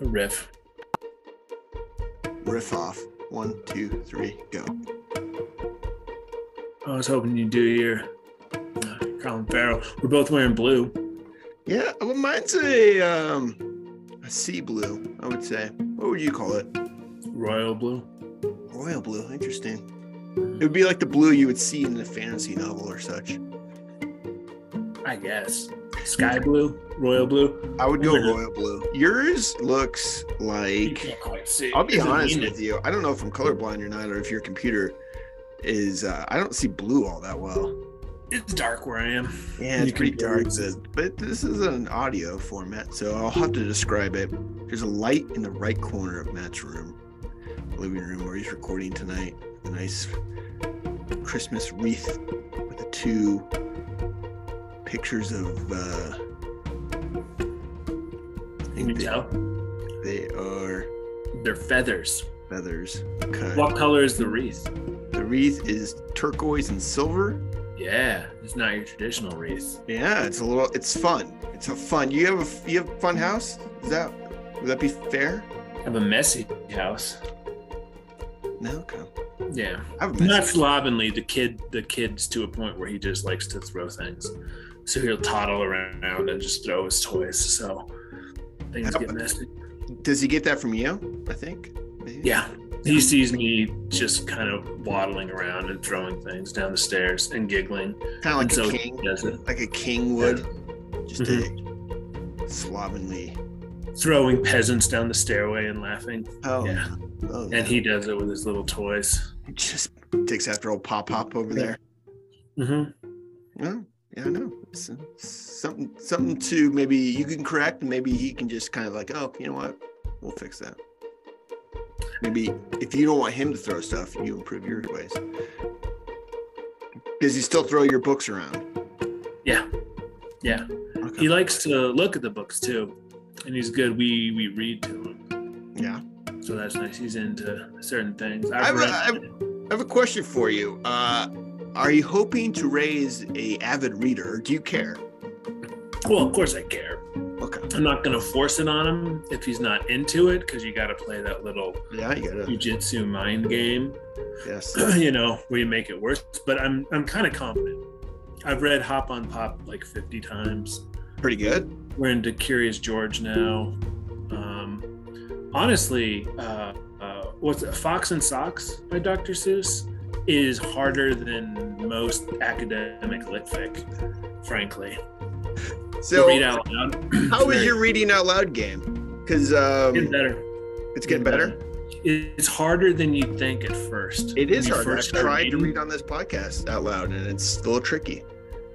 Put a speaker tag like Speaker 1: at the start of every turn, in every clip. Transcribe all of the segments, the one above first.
Speaker 1: a riff.
Speaker 2: Riff off. One, two, three, go.
Speaker 1: I was hoping you'd do your uh, Colin Farrell. We're both wearing blue.
Speaker 2: Yeah, well, mine's a um a sea blue, I would say. What would you call it?
Speaker 1: Royal blue.
Speaker 2: Royal blue. Interesting. It would be like the blue you would see in a fantasy novel or such.
Speaker 1: I guess. Sky blue, royal blue.
Speaker 2: I would go royal blue. Yours looks
Speaker 1: You
Speaker 2: like.
Speaker 1: can't quite see.
Speaker 2: I'll be honest with you. I don't know if I'm colorblind or not, or if your computer is. Uh, I don't see blue all that well.
Speaker 1: It's dark where I am.
Speaker 2: Yeah, it's
Speaker 1: can
Speaker 2: pretty dark.
Speaker 1: see.
Speaker 2: But this is an audio format, so I'll have to describe it. There's a light in the right corner of Matt's room, living room, where he's recording tonight. A nice Christmas wreath with the two pictures of. Uh, I
Speaker 1: Can you
Speaker 2: think they,
Speaker 1: tell?
Speaker 2: they are
Speaker 1: They're feathers.
Speaker 2: feathers. Okay.
Speaker 1: What color is the wreath?
Speaker 2: The wreath is turquoise and silver.
Speaker 1: Yeah, it's not your traditional wreath.
Speaker 2: Yeah, it's a little. It's fun. It's a fun. You have a you have a fun house. Is that would that be fair?
Speaker 1: I have a messy house.
Speaker 2: No, okay.
Speaker 1: Yeah.
Speaker 2: I have a
Speaker 1: Not slovenly. The kid, the kid's to a point where he just likes to throw things. So he'll toddle around and just throw his toys. So things get messy.
Speaker 2: Does he get that from you? I think. Maybe?
Speaker 1: Yeah. He sees me just kind of waddling around and throwing things down the stairs and giggling.
Speaker 2: Kind of like
Speaker 1: so
Speaker 2: a king,
Speaker 1: does it.
Speaker 2: like a king would. Just
Speaker 1: Mm-hmm.
Speaker 2: slovenly.
Speaker 1: Throwing peasants down the stairway and laughing.
Speaker 2: Oh,
Speaker 1: Yeah.
Speaker 2: oh,
Speaker 1: And he does it with his little toys.
Speaker 2: he just takes after old Pop Pop over there.
Speaker 1: Mm-hmm.
Speaker 2: Oh, yeah, I know. It's, something, something to maybe you can correct, and maybe he can just kind of like, oh, you know what, we'll fix that. Maybe if you don't want him to throw stuff, you improve your ways. Does he still throw your books around?
Speaker 1: Yeah. Yeah.
Speaker 2: Okay.
Speaker 1: He likes to look at the books too. And he's good. We we read to him.
Speaker 2: yeah.
Speaker 1: So that's nice. He's into certain things.
Speaker 2: I
Speaker 1: I've read,
Speaker 2: I, have, I have a question for you. Uh, are you hoping to raise a avid reader, do you care?
Speaker 1: well, of course I care.
Speaker 2: Okay.
Speaker 1: I'm not gonna force it on him if he's not into it, because you gotta play that little
Speaker 2: Yeah, you gotta.
Speaker 1: jujitsu mind game,
Speaker 2: Yes.
Speaker 1: you know, where you make it worse. But I'm I'm kind of confident. I've read Hop on Pop like 50 times.
Speaker 2: Pretty good.
Speaker 1: We're into Curious George now. Um, honestly, uh, uh, what's it, Fox in Socks by Dr. Seuss is harder than most academic lit fic, frankly.
Speaker 2: So,
Speaker 1: read out loud.
Speaker 2: how is
Speaker 1: Very-
Speaker 2: your reading out loud game? Because um,
Speaker 1: Getting better.
Speaker 2: it's getting better.
Speaker 1: It's harder than you'd think at first.
Speaker 2: It is hard.
Speaker 1: First start
Speaker 2: tried to read on this podcast out loud, and it's a little tricky.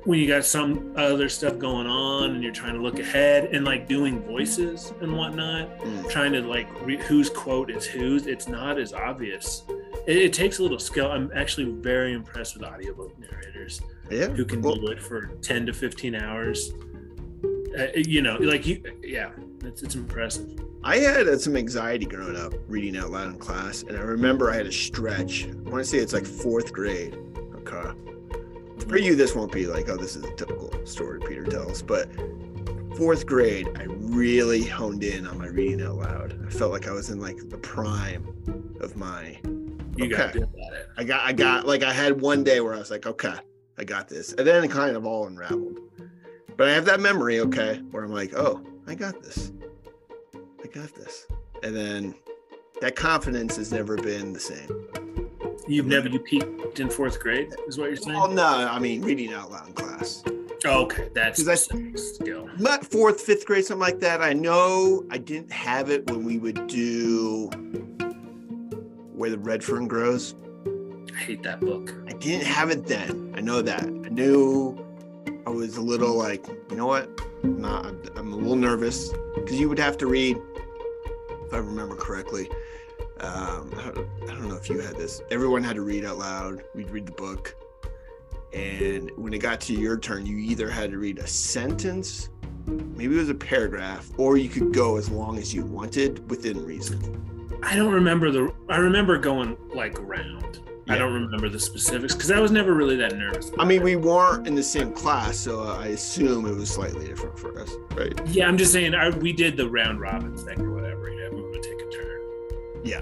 Speaker 1: when you got some other stuff going on and you're trying to look ahead and like doing voices and whatnot
Speaker 2: Mm.
Speaker 1: trying to like re- whose quote is whose it's not as obvious it, it takes a little skill i'm actually very impressed with audiobook narrators
Speaker 2: Yeah.
Speaker 1: who can
Speaker 2: Well,
Speaker 1: do it for 10 to 15 hours uh, you know like you yeah it's, it's impressive
Speaker 2: I had uh, some anxiety growing up reading out loud in class, and I remember I had a stretch. I want to say it's like fourth grade. Okay. For you, this won't be like, oh, this is a typical story Peter tells, but fourth grade, I really honed in on my reading out loud. I felt like I was in like the prime of my.
Speaker 1: You got
Speaker 2: Okay.
Speaker 1: good at it
Speaker 2: I got, I got, like, I had one day where I was like, okay, I got this, and then it kind of all unraveled. But I have that memory, okay, where I'm like, oh, I got this. I got this. And then that confidence has never been the same.
Speaker 1: you've never you peaked in fourth grade is what you're saying
Speaker 2: Well, no, I mean reading out loud in class.
Speaker 1: oh, okay that's skill
Speaker 2: Not fourth, fifth grade, something like that. I know I didn't have it when we would do where the red fern grows.
Speaker 1: i hate that book
Speaker 2: I didn't have it then. I know that. I knew I was a little like, you know what? I'm not. I'm, a little nervous because you would have to read, if I remember correctly. Um, I don't, I don't know if you had this. Everyone had to read out loud. We'd read the book, and when it got to your turn, you either had to read a sentence, maybe it was a paragraph, or you could go as long as you wanted within reason.
Speaker 1: I don't remember the. I remember going like around. I don't remember the specifics because I was never really that nervous.
Speaker 2: I mean, we weren't in the same class, so I assume it was slightly different for us, right?
Speaker 1: Yeah, I'm just saying I, we did the round robin thing or whatever. Yeah, we would take a turn.
Speaker 2: Yeah.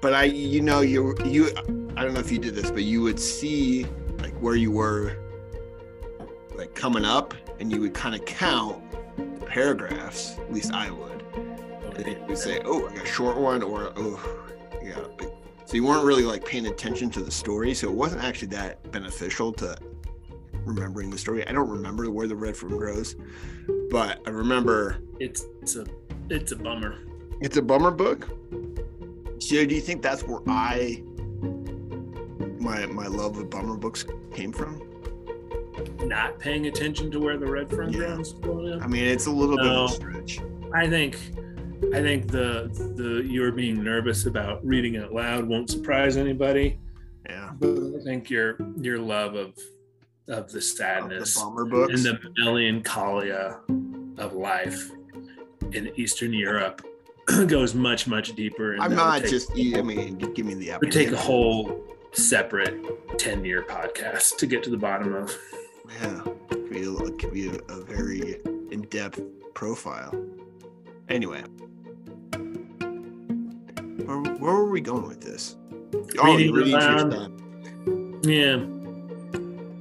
Speaker 2: But I, you know, you you, I don't know if you did this, but you would see like where you were, like coming up, and you would kind of count the paragraphs. At least I would. You would say, "Oh, I got a short one," or "Oh, yeah." big-" So you weren't really like paying attention to the story, so it wasn't actually that beneficial to remembering the story. I don't remember where the red fruit grows, but I remember
Speaker 1: It's it's a it's a bummer.
Speaker 2: it's a bummer book. So do you think that's where I my my love of bummer books came from?
Speaker 1: Not paying attention to where the red front
Speaker 2: Yeah.
Speaker 1: in.
Speaker 2: I mean, it's a little bit of a stretch.
Speaker 1: I think I think the the you're being nervous about reading it out loud won't surprise anybody.
Speaker 2: Yeah.
Speaker 1: But I think your your love of of the
Speaker 2: Of
Speaker 1: sadness
Speaker 2: the bummer books.
Speaker 1: and the melancholia of life in Eastern Europe goes much much deeper.
Speaker 2: I'm not
Speaker 1: take-
Speaker 2: just. I mean, give me the.
Speaker 1: it would take a whole separate 10 year podcast to get to the bottom of.
Speaker 2: Yeah. Could be a, it could be a, a very in depth profile. Anyway. Where, where were we going with this? Oh,
Speaker 1: Reading
Speaker 2: reading stuff.
Speaker 1: Yeah.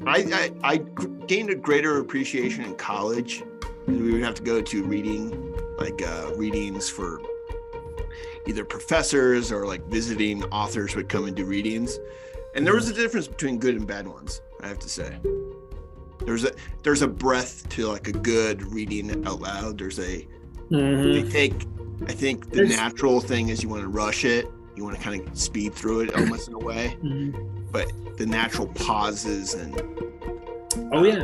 Speaker 2: I, I I gained a greater appreciation in college. We would have to go to reading, like uh, readings for either professors or like visiting authors would come and do readings, and there was a difference between good and bad ones. I have to say, there's a there's a breath to like a good reading out loud. There's a
Speaker 1: Mhm.
Speaker 2: they take. I think the
Speaker 1: There's-
Speaker 2: natural thing is you want to rush it. You want to kind of speed through it almost in a way.
Speaker 1: Mhm.
Speaker 2: The natural pauses and
Speaker 1: Oh, yeah.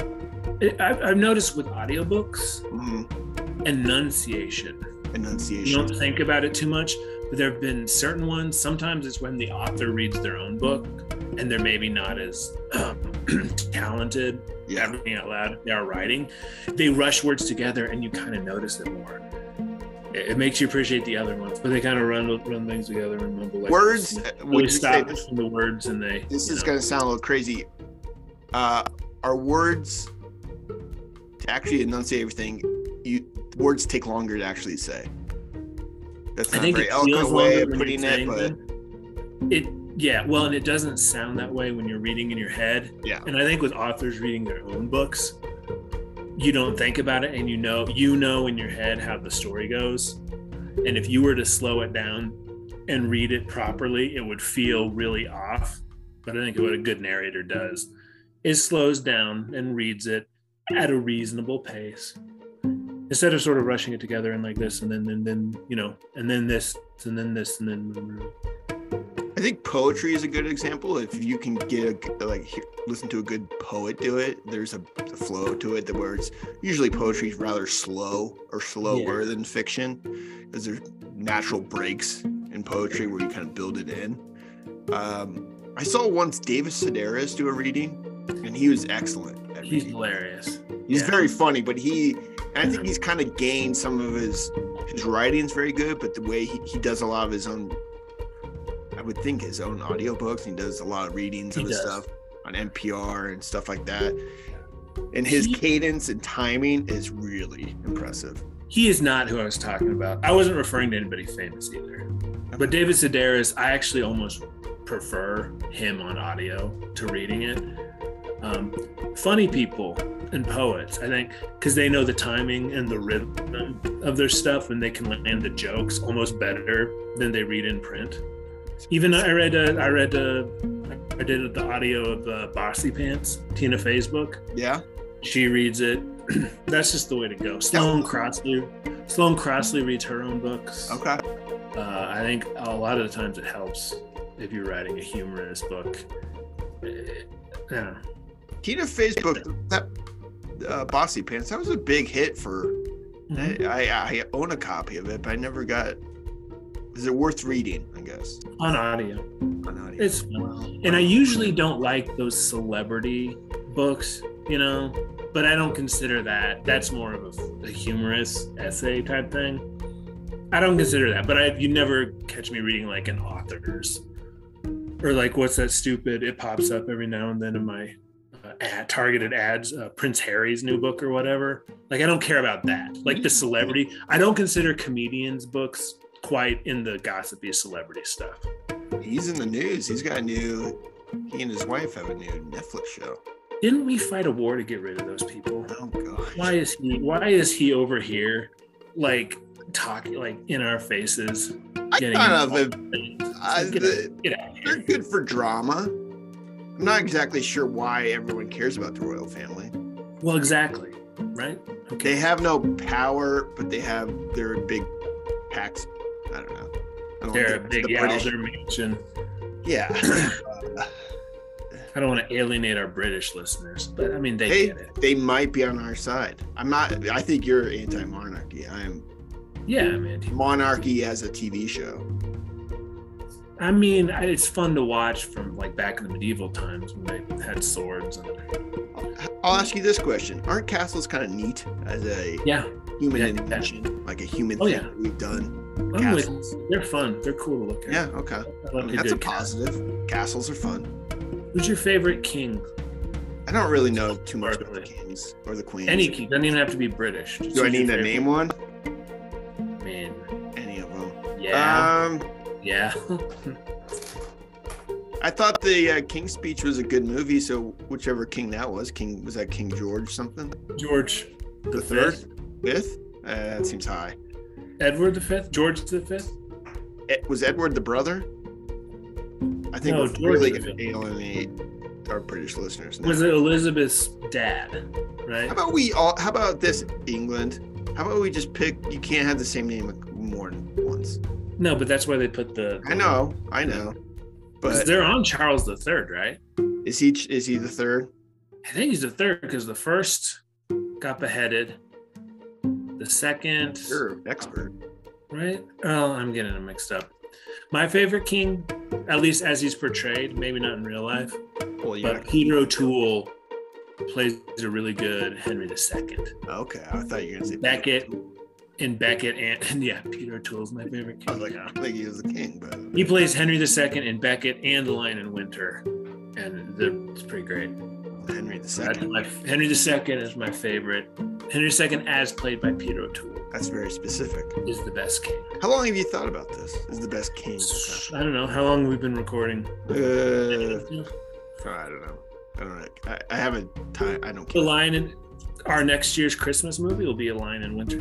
Speaker 1: It, I've, I've noticed with audiobooks,
Speaker 2: mm,
Speaker 1: enunciation.
Speaker 2: Enunciation.
Speaker 1: You don't think about it too much, but there have been certain ones. Sometimes it's when the author reads their own book and they're maybe not as um, talented
Speaker 2: Yeah.
Speaker 1: at reading out loud they are writing. They rush words together and you kind of notice it more. It, it makes you appreciate the other ones, but they kind of run run things together and mumble like
Speaker 2: Words.
Speaker 1: this.
Speaker 2: uh, Would
Speaker 1: stop
Speaker 2: this,
Speaker 1: the words and they.
Speaker 2: this is going to sound a little crazy? Uh, are words to actually enunciate everything? You words take longer to actually say. That's
Speaker 1: I
Speaker 2: not a
Speaker 1: think
Speaker 2: very
Speaker 1: it
Speaker 2: eloquent way of putting it, but
Speaker 1: them. it yeah well and it doesn't sound that way when you're reading in your head
Speaker 2: Yeah.
Speaker 1: and i think with authors reading their own books you don't think about it and you know you know in your head how the story goes. And if you were to slow it down and read it properly it would feel really off. But i think what a good narrator does is slows down and reads it at a reasonable pace. Instead of sort of rushing it together and like this and then and then you know and then this and then this and then
Speaker 2: I think poetry is a good example. If you can get a, like hear, listen to a good poet do it, there's a, a flow to it that where it's usually poetry is rather slow or slower than fiction, because there's natural breaks in poetry where you kind of build it in. Um, I saw once David Sedaris do a reading, and he was excellent. At
Speaker 1: he's
Speaker 2: reading.
Speaker 1: hilarious
Speaker 2: He's
Speaker 1: yeah.
Speaker 2: very funny, but he, and I think he's kind of gained some of his his writing's very good, but the way he, he does a lot of his own, would think his own audiobooks. He does a lot of readings
Speaker 1: He
Speaker 2: of his
Speaker 1: does.
Speaker 2: stuff on NPR and stuff like that. And his
Speaker 1: He-
Speaker 2: cadence and timing is really impressive.
Speaker 1: He is not who I was talking about. I wasn't referring to anybody famous either. But David Sedaris, I actually almost prefer him on audio to reading it. Um, funny people and poets, I think, because they know the timing and the rhythm of their stuff, and they can land the jokes almost better than they read in print. Even I read, uh, I read, uh, I did the audio of uh, Bossypants, Tina Fey's book.
Speaker 2: Yeah.
Speaker 1: She reads it. That's just the way to go. Sloane Crossley, Sloane Crossley reads her own books.
Speaker 2: Okay.
Speaker 1: Uh, I think a lot of the times it helps if you're writing a humorous book. Know.
Speaker 2: Tina Fey's book, that uh, Bossypants, that was a big hit for.
Speaker 1: Mhm.
Speaker 2: I, I I own a copy of it, but I never got. Is it worth reading? I guess
Speaker 1: On audio,
Speaker 2: on audio.
Speaker 1: it's fun. and I usually don't like those celebrity books, you know, but I don't consider that. That's more of a, a humorous essay type thing. I don't consider that, but I you never catch me reading like an author's or like what's that stupid? It pops up every now and then in my uh, ad, targeted ads. Uh, Prince Harry's new book or whatever. Like I don't care about that. Like the celebrity. I don't consider comedians' books quite in the gossipy celebrity stuff.
Speaker 2: He's in the news. He's got a new. He and his wife have a new Netflix show.
Speaker 1: Didn't we fight a war to get rid of those people?
Speaker 2: Oh god.
Speaker 1: Why is he? Why is he over here, like talking like in our faces?
Speaker 2: I
Speaker 1: getting
Speaker 2: kind of
Speaker 1: involved?
Speaker 2: uh,
Speaker 1: get,
Speaker 2: the,
Speaker 1: get out of
Speaker 2: they're good for drama. I'm not exactly sure why everyone cares about the royal family.
Speaker 1: Well, exactly. Right. Okay.
Speaker 2: They have no power, but they have their big packs. I don't know. I don't
Speaker 1: They're a big
Speaker 2: the
Speaker 1: yeah,
Speaker 2: British-
Speaker 1: their mansion.
Speaker 2: Yeah. Uh,
Speaker 1: I don't want to alienate our British listeners, but I mean they
Speaker 2: hey,
Speaker 1: get it.
Speaker 2: they might be on our side. I'm not. I think you're anti-monarchy. I am
Speaker 1: Yeah, man.
Speaker 2: monarchy as a TV show.
Speaker 1: I mean, it's fun to watch from like back in the medieval times when they had swords. And,
Speaker 2: I'll ask you this question: Aren't castles kind of neat as a
Speaker 1: yeah,
Speaker 2: human
Speaker 1: Yeah.
Speaker 2: invention, like a human
Speaker 1: Oh,
Speaker 2: thing
Speaker 1: yeah.
Speaker 2: that we've done? Castles.
Speaker 1: They're fun. They're cool to look at.
Speaker 2: Yeah. Okay.
Speaker 1: I
Speaker 2: I mean, that's a positive. Castles are fun.
Speaker 1: Who's your favorite king?
Speaker 2: I don't really know too much about the kings or the queens.
Speaker 1: Any king doesn't even have to be British. Just
Speaker 2: Do I need to name one?
Speaker 1: Man,
Speaker 2: Any of them?
Speaker 1: yeah,
Speaker 2: Um,
Speaker 1: yeah.
Speaker 2: I thought the uh, King's Speech was a good movie. So whichever king that was, King was that King George something?
Speaker 1: George the,
Speaker 2: The third?
Speaker 1: fifth,
Speaker 2: Fifth? Uh, that seems high.
Speaker 1: Edward the fifth, George the fifth.
Speaker 2: Ed- was Edward the brother? I think
Speaker 1: No,
Speaker 2: we're
Speaker 1: George
Speaker 2: really going to alienate our British listeners. Now.
Speaker 1: Was it Elizabeth's dad? Right.
Speaker 2: How about we all? How about this, England? How about we just pick? You can't have the same name more than once.
Speaker 1: No, but that's why they put the.
Speaker 2: I know, I know, but
Speaker 1: they're on Charles the third, right?
Speaker 2: is he is he the third?
Speaker 1: I think he's the third because the first got beheaded. The second,
Speaker 2: You're an expert.
Speaker 1: right? Oh, I'm getting them mixed up. My favorite king, at least as he's portrayed, maybe not in real life,
Speaker 2: Well, you're
Speaker 1: but Peter O'Toole plays a really good Henry II.
Speaker 2: okay. I thought you were gonna say
Speaker 1: Becket and Becket and, and yeah, Peter O'Toole's my favorite king.
Speaker 2: I was like, I don't think he was the king, but
Speaker 1: He plays Henry II in Becket and The Lion in Winter, and it's pretty great.
Speaker 2: Henry the Second.
Speaker 1: my Henry II is my favorite. Henry II, as played by Peter O'Toole,
Speaker 2: That's very specific.
Speaker 1: is the best king.
Speaker 2: How long have you thought about this? Is the best king?
Speaker 1: I don't know how long we've been recording.
Speaker 2: Uh, I don't know. I don't know. I, I haven't time. I don't Care. The.
Speaker 1: Lion in our next year's Christmas movie will be A Lion in Winter.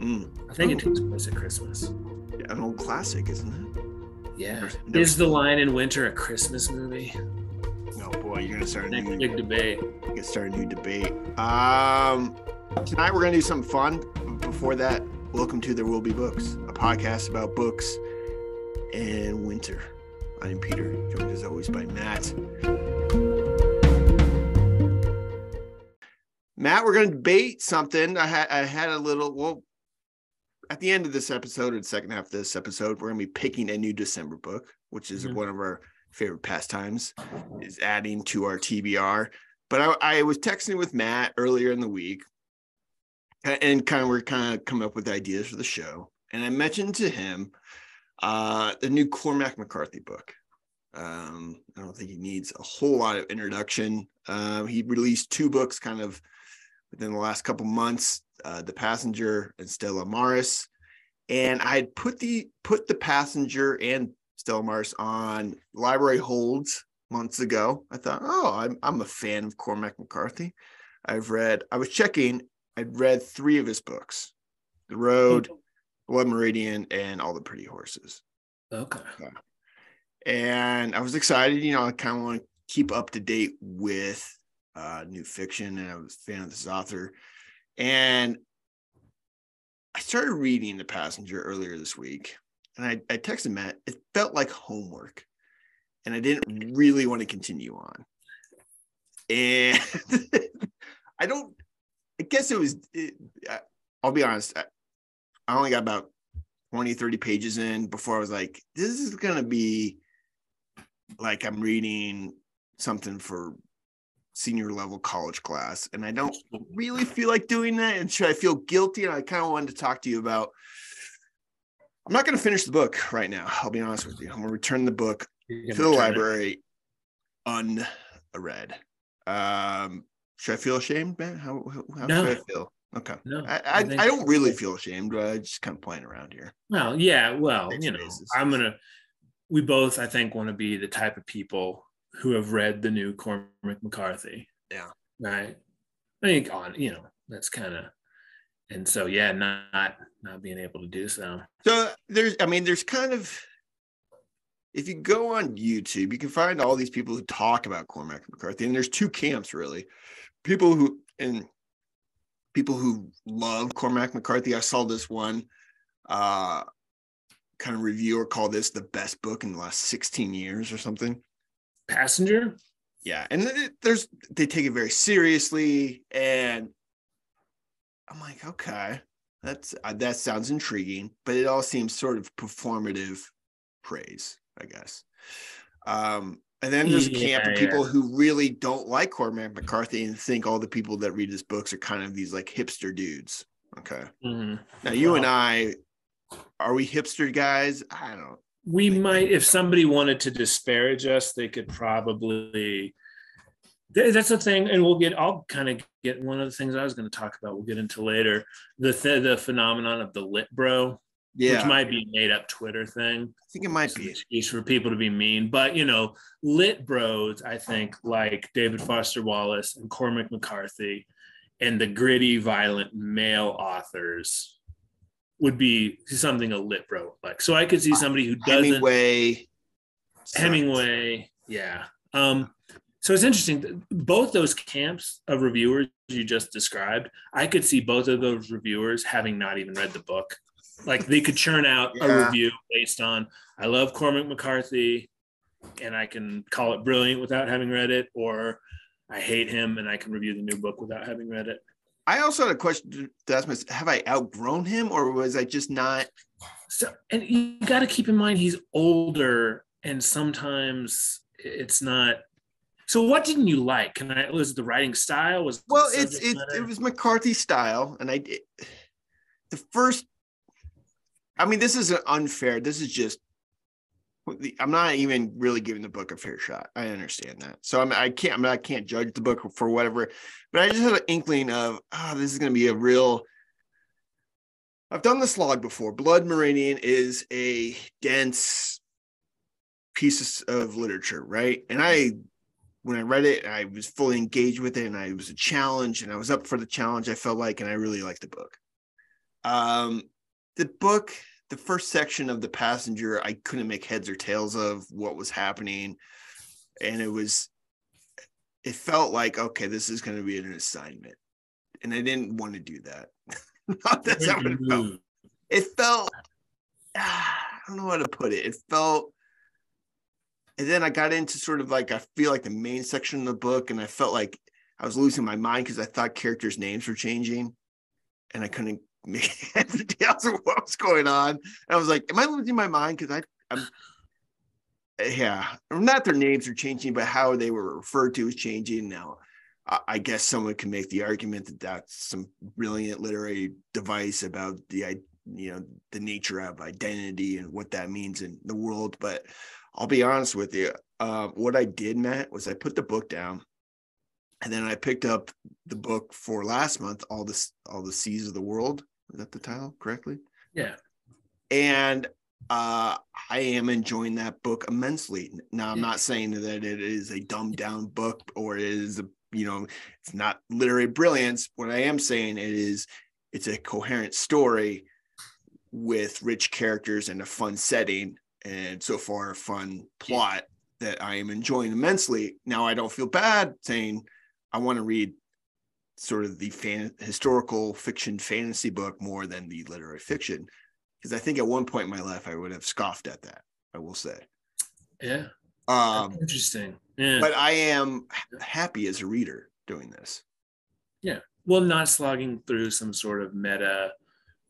Speaker 2: Mm,
Speaker 1: I think it
Speaker 2: Oh.
Speaker 1: takes place at Christmas.
Speaker 2: yeah, an old classic, isn't it?
Speaker 1: Yeah.
Speaker 2: Never-
Speaker 1: Is The Lion in Winter a Christmas movie?
Speaker 2: No, boy, you're gonna start a
Speaker 1: Next
Speaker 2: new,
Speaker 1: big debate.
Speaker 2: you're gonna start a new debate. Um, tonight we're gonna do something fun. Before that, welcome to There Will Be Books, a podcast about books and winter. I'm Peter, joined as always by Matt. Matt, we're gonna debate something. I had I had a little well. At the end of this episode, or the second half of this episode, we're gonna be picking a new December book, which is
Speaker 1: Mhm.
Speaker 2: one of our favorite pastimes, is adding to our TBR. But I, I was texting with Matt earlier in the week, and kind of we're kind of coming up with ideas for the show. And I mentioned to him uh, the new Cormac McCarthy book. Um, I don't think he needs a whole lot of introduction. Um, he released two books kind of within the last couple months, uh, The Passenger and Stella Maris. And I had put the put the passenger and Stella Maris on library holds months ago. I thought, oh, I'm I'm a fan of Cormac McCarthy. I've read, I was checking, I'd read three of his books: The Road, Blood Meridian, and All the Pretty Horses.
Speaker 1: Okay.
Speaker 2: And I was excited, you know, I kind of want to keep up to date with uh new fiction, and I was a fan of this author. And I started reading The Passenger earlier this week, and I, I texted Matt, it felt like homework, and I didn't really want to continue on. And I don't, I guess it was, it, I'll be honest, I, I only got about 20, 30 pages in before I was like, this is going to be like I'm reading something for senior level college class. And I don't really feel like doing that. And should I feel guilty? And I kind of wanted to talk to you about. I'm not going to finish the book right now. I'll be honest with you. I'm going to return the book to the
Speaker 1: return it.
Speaker 2: library unread. Um, should I feel ashamed, man? How how, how
Speaker 1: No.
Speaker 2: should I feel? Okay.
Speaker 1: No,
Speaker 2: I, I,
Speaker 1: I
Speaker 2: I don't really feel ashamed, but I'm just kind of playing around here.
Speaker 1: Well, yeah, well, you know,
Speaker 2: spaces.
Speaker 1: I'm gonna. We both, I think, want to be the type of people who have read the new Cormac McCarthy.
Speaker 2: Yeah.
Speaker 1: Right. I think on, you know, that's kind of, and so yeah, not not being able to do so.
Speaker 2: So there's, I mean, there's kind of, if you go on YouTube, you can find all these people who talk about Cormac McCarthy, and there's two camps really. People who and people who love Cormac McCarthy. I saw this one uh kind of reviewer call this the best book in the last 16 years or something.
Speaker 1: Passenger.
Speaker 2: Yeah, and it, there's they take it very seriously, and I'm like, okay, that's uh, that sounds intriguing, but it all seems sort of performative praise, I guess. Um, and then there's a camp
Speaker 1: Yeah,
Speaker 2: of people who really don't like Cormac McCarthy and think all the people that read his books are kind of these like hipster dudes. Okay,
Speaker 1: Mhm.
Speaker 2: now you and I, are we hipster guys? I don't.
Speaker 1: We might, if somebody wanted to disparage us, they could probably. Th- That's the thing, and we'll get. I'll kind of get one of the things I was going to talk about. We'll get into later the th- the phenomenon of the lit bro,
Speaker 2: Yeah,
Speaker 1: which might be a made up Twitter thing.
Speaker 2: I think it might be.
Speaker 1: excuse for people to be mean. But you know, lit bros, I think, like David Foster Wallace and Cormac McCarthy, and the gritty, violent male authors would be something a lit bro would like. So I could see somebody who doesn't
Speaker 2: Hemingway.
Speaker 1: Hemingway, yeah. Um, so it's interesting. Both those camps of reviewers you just described, I could see both of those reviewers having not even read the book. Like they could churn out a review based on I love Cormac McCarthy and I can call it brilliant without having read it, or I hate him and I can review the new book without having read it.
Speaker 2: I also had a question to ask myself: Have I outgrown him, or was I just not?
Speaker 1: So, and you got to keep in mind he's older, and sometimes it's not. So, what didn't you like? Can I? Was it the writing style? Was
Speaker 2: Well, it's it, it was McCarthy style, and I did the first. I mean, this isn't unfair. This is just. I'm not even really giving the book a fair shot. I understand that, so I'm, I can't. I, mean, I can't judge the book for whatever. But I just had an inkling of, oh, this is going to be a real. I've done the slog before. Blood Meridian is a dense piece of literature, right? And I when I read it, I was fully engaged with it, and I it was a challenge, and I was up for the challenge. I felt like, and I really liked the book. Um, the book, the first section of the passenger, I couldn't make heads or tails of what was happening, and it was, it felt like okay, this is going to be an assignment, and I didn't want to do that. Not that's what it felt it felt ah, I don't know how to put it. It felt and then I got into sort of like I feel like the main section of the book, and I felt like I was losing my mind because I thought characters' names were changing, and I couldn't make or of what was going on. And I was like, "Am I losing my mind?" Because I, I'm, yeah, not their names are changing, but how they were referred to is changing now. I- guess someone can make the argument that that's some brilliant literary device about the you know the nature of identity and what that means in the world. But I'll be honest with you, uh, what I did, Matt, was I put the book down, and then I picked up the book for last month, all this, all the seas of the world. Is that the title correctly?
Speaker 1: Yeah.
Speaker 2: and uh, I am enjoying that book immensely. Now, I'm not saying that it is a dumbed down book or it is a you know it's not literary brilliance. What I am saying it is it's a coherent story with rich characters and a fun setting, and so far a fun plot that I am enjoying immensely. Now, I don't feel bad saying I want to read sort of the fan historical fiction fantasy book more than the literary fiction because I think at one point in my life I would have scoffed at that. I will say,
Speaker 1: Yeah.
Speaker 2: um,
Speaker 1: Interesting. Yeah.
Speaker 2: but I am happy as a reader doing this. Yeah.
Speaker 1: Well, not slogging through some sort of meta